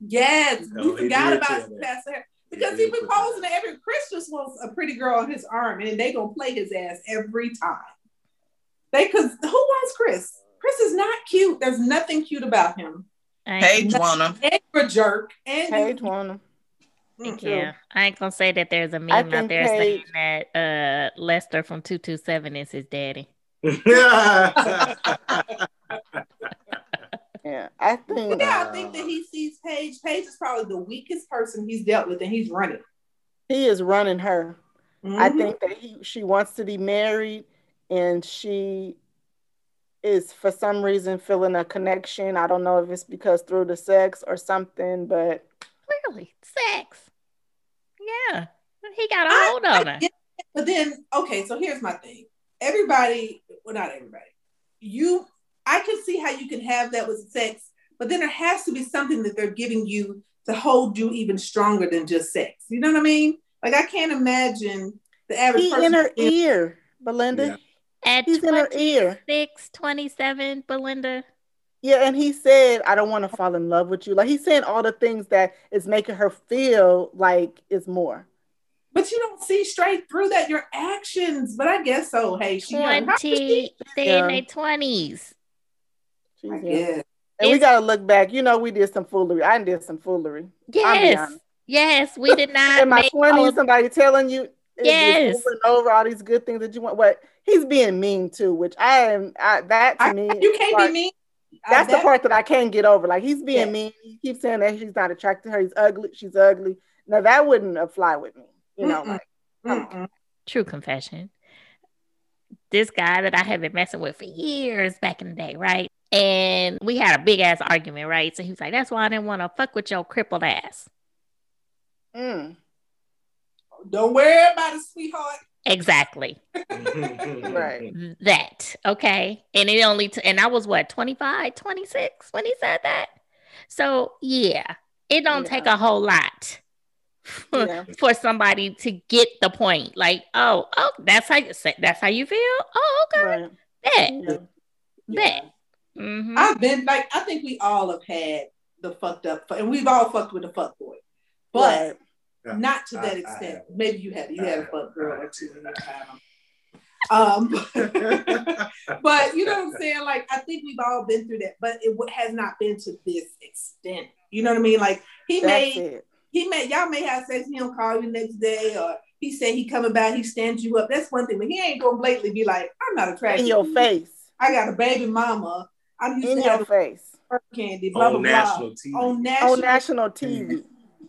Yes, No, we forgot about tell his past hair. Because did he been put that. posing that every Chris just wants a pretty girl on his arm, and they gonna play his ass every time. They cause who wants Chris? Chris is not cute. There's nothing cute about him. I, Paige wanna. And you're a jerk. And that? you- Page one. Mm. Yeah, I ain't gonna say that there's a meme out there Paige- saying that uh Lester from two two seven is his daddy. Yeah, I think. Yeah, I think that he sees Paige. Paige is probably the weakest person he's dealt with, and he's running. he is running her. I Mhm. think that he she wants to be married and she is for some reason feeling a connection. I don't know if it's because through the sex or something, but Clearly, sex. Yeah, he got a I- hold on her. I get it, But then, okay, so here's my thing. Everybody, well, not everybody. You, I can see how you can have that with sex, but then there has to be something that they're giving you to hold you even stronger than just sex. You know what I mean? Like I can't imagine the average he person. in her ear, Belinda. Yeah. At He's in her ear. 26, 27, Belinda. Yeah, and he said, I don't want to fall in love with you. Like he's saying all the things that is making her feel like it's more. But you don't see straight through that your actions. But I guess so. Hey, she young. How old 20, she? they Yeah. in their 20s. She's I young. And we gotta look back. You know, we did some foolery. I did some foolery. Yes. Yes, we did not In my twenties, all- somebody telling you Yes. over and over all these good things that you want. What he's being mean too, which I am. I, that to I, me, you can't part- be mean. I- That's the part that I can't get over. Like he's being Yeah. mean. He keeps saying that she's not attracted to her. He's ugly. She's ugly. Now that wouldn't uh, fly with me. You know, Mm-mm. like Mm-mm. True confession. This guy that I had been messing with for years back in the day, right? And we had a big ass argument, right? So he was like, That's why I didn't want to fuck with your crippled ass. mm, Don't worry about it, sweetheart. Exactly. right. That. Okay. And it only, t- and I was what, 25, 26 when he said that? So yeah, it don't take a whole lot for, Yeah. for somebody to get the point. Like, oh, oh, that's how you say, that's how you feel? Oh, okay. Right. Bet. Yeah. Bet. Mhm. I've been like, I think we all have had the fucked up, and we've all fucked with the fuck boy, but Right. Not to I- that I extent. have. Maybe you had you I had a have. fuck girl or two in your time. Um, but you know what I'm saying? Like, I think we've all been through that, but it has not been to this extent. You know what I mean? Like, he That's may, it. he may, y'all may have sex, he don't call you next day, or he said he coming back, he stands you up. That's one thing, but he ain't gonna blatantly be like, I'm not attracted. In your face. I got a baby mama. I'm used In to your face. candy, blah blah on blah. national TV. On national, On national TV.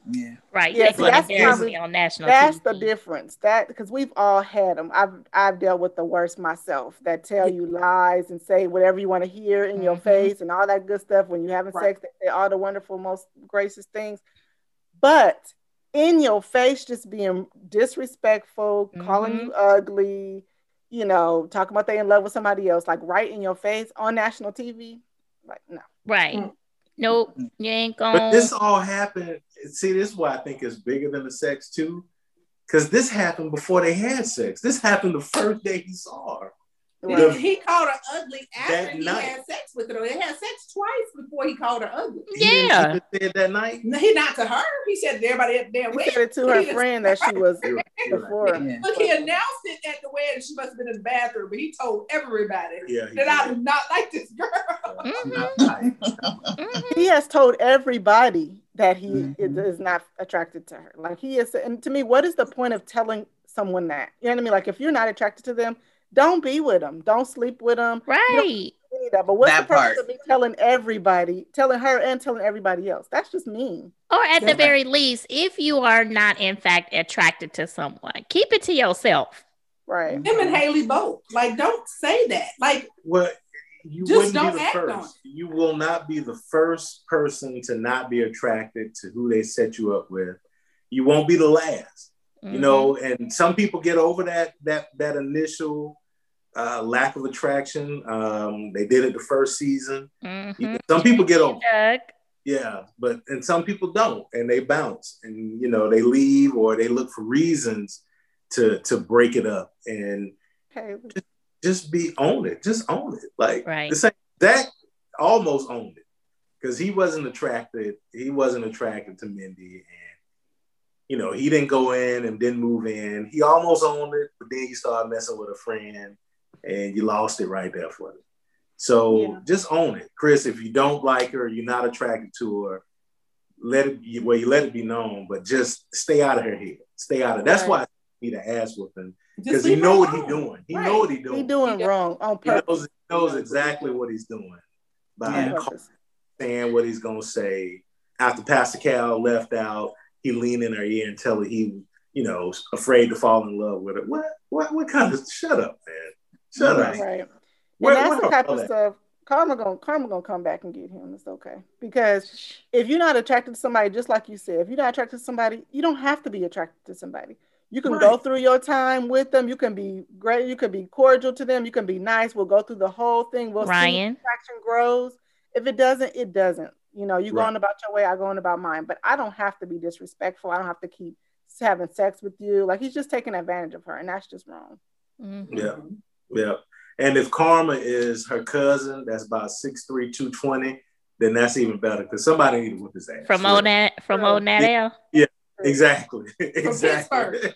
Yeah. Right. Yeah, Yeah, so that's probably- on national That's TV. the difference. That because we've all had them. I've I've dealt with the worst myself. That tell you lies and say whatever you want to hear in your Mhm. face and all that good stuff. When you're having Right. sex, they say all the wonderful, most gracious things. But in your face, just being disrespectful, calling you ugly, you know, talking about they in love with somebody else, like right in your face on national TV. Like no. Right. Mm. Nope. You ain't But going this all happened. See, this is why I think it's bigger than the sex too, because this happened before they had sex. This happened the first day he saw her. He, Right. he called her ugly after he night. had sex with her. They had sex twice before he called her ugly. Yeah. even say it that night. No, he not to her. He said to everybody at the damn He wedding. said it to her He just- friend that she was You're- you're right. before. Yeah. Look, he announced it at the wedding. She must have been in the bathroom, but he told everybody Yeah, he that I did. do not like this girl. Mhm. Not nice. Mhm. he has told everybody that he Mhm. is, is not attracted to her. Like he is, and to me, what is the point of telling someone that? You know what I mean? Like if you're not attracted to them, don't be with them. Don't sleep with them. Right. That. But what's That the purpose part. of me telling everybody, telling her and telling everybody else? That's just mean. Or at the very least, if you are not in fact attracted to someone, keep it to yourself. Right. Him and Haley both. Like, don't say that. Like, Well, you Just wouldn't don't be the act on first. You will not be the first person to not be attracted to who they set you up with. You won't be the last. Mm-hmm. You know, and some people get over that that that initial uh, lack of attraction. Um, they did it the first season. Mhm. Some people get over. Doug. Yeah, but and some people don't, and they bounce, and you know they leave or they look for reasons to to break it up, and Okay. just be own it, just own it. Like Right. the same Zach almost owned it because he wasn't attracted, he wasn't attracted to Mindy, and you know he didn't go in and didn't move in. He almost owned it, but then he started messing with a friend, and you lost it right there for him. So Yeah. just own it, Chris. If you don't like her, you're not attracted to her. Let it be well. You let it be known, but just stay out of her head. Stay out of. That's Right. why I need an ass whooping Just because he know what he's doing. He Right. know what he's doing. He doing Yeah. wrong on He purpose. knows, he knows exactly what he's doing by Yeah. saying what he's gonna say. After Pastor Cal left out, he leaned in her ear and tell her he, you know, afraid to fall in love with her. What? What? What kind of? Shut up, man. Shut up. Right. Where- and that's where the type of that? stuff. Karma gonna karma gonna come back and get him. It's okay because if you're not attracted to somebody, just like you said, if you're not attracted to somebody, you don't have to be attracted to somebody. You can go through your time with them. You can be great. You can be cordial to them. You can be nice. We'll go through the whole thing. We'll see if attraction grows. If it doesn't, it doesn't. You know, you Right. going about your way. I going about mine. But I don't have to be disrespectful. I don't have to keep having sex with you. Like he's just taking advantage of her, and that's just wrong. Mhm. Yeah. Yeah. And if Karma is her cousin, that's about 6'3", 220, then that's even better because somebody need to whip his ass. From Yeah. old Nat, from old Natale. Exactly. exactly.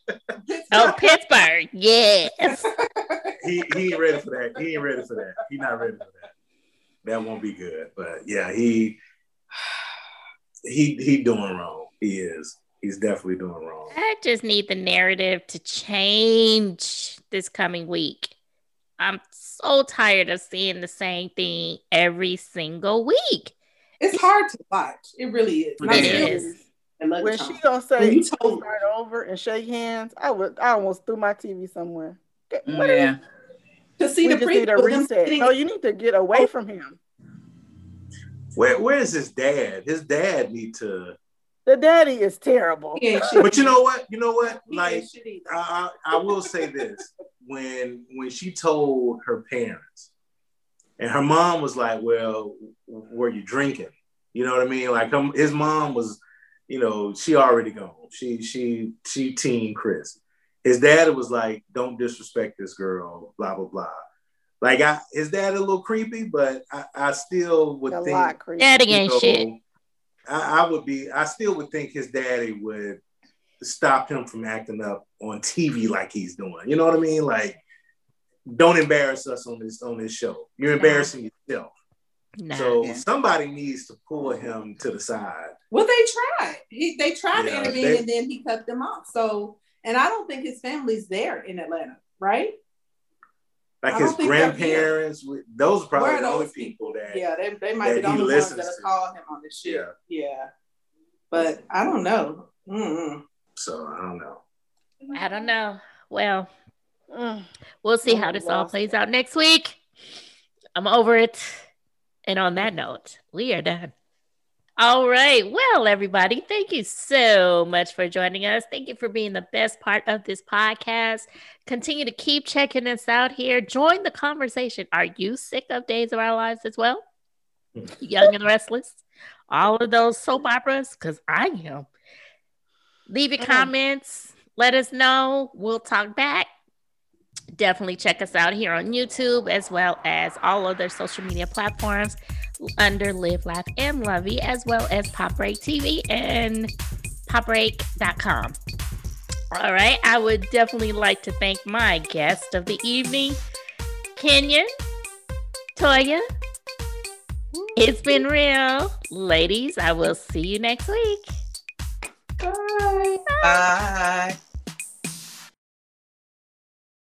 Oh, Pittsburgh. Yes. he, he ain't ready for that. He ain't ready for that. He not ready for that. That won't be good. But yeah, he he he doing wrong. He is. He's definitely doing wrong. I just need the narrative to change this coming week. I'm so tired of seeing the same thing every single week. It's hard to watch. It really is. It I'm is. serious. And let When she come. gonna say When you start told- over and shake hands, I would I almost threw my TV somewhere. Mm, what is- Yeah. to see we the just need a preview of them reset. No, you need to get away oh. from him. Where where is his dad? His dad need to. The daddy is terrible. He. But you know what? You know what? Like ain't shit either. I, I I will say this: when when she told her parents, and her mom was like, "Well, were you drinking?" You know what I mean? Like um, his mom was, you know, she already gone. She she she teen Chris. His dad was like, "Don't disrespect this girl." Blah blah blah. Like I, his dad a little creepy, but I, I still would A think lot creepy. Daddy you ain't know, shit. I, I would be. I still would think his daddy would stop him from acting up on TV like he's doing. You know what I mean? Like, don't embarrass us on this on this show. You're embarrassing yourself. Nah. So Yeah. somebody needs to pull him to the side. Well, they tried. He, they tried Yeah, to intervene, they- and then he cut them off. So, and I don't think his family's there in Atlanta, right? Like his don't think they're grandparents, those are probably Where are the only those people that. Yeah, they, they might that be the he only ones that'll to. call him on this shit. Yeah. Yeah, but I don't know. Mm-mm. So I don't know. I don't know. Well, Mm. we'll see how this all plays out next week. I'm over it. And on that note, we are done. All right. Well, everybody, thank you so much for joining us. Thank you for being the best part of this podcast. Continue to keep checking us out here. Join the conversation. Are you sick of Days of Our Lives as well? Young and Restless? All of those soap operas? Because I am. Leave your Mm. comments. Let us know. We'll talk back definitely check us out here on YouTube as well as all other social media platforms under Live, Laugh, and Lovey, as well as Pop Break TV and popbreak.com. All right, I would definitely like to thank my guest of the evening, Kenyon, Toya. It's been real. Ladies, I will see you next week. Bye. Bye. Bye.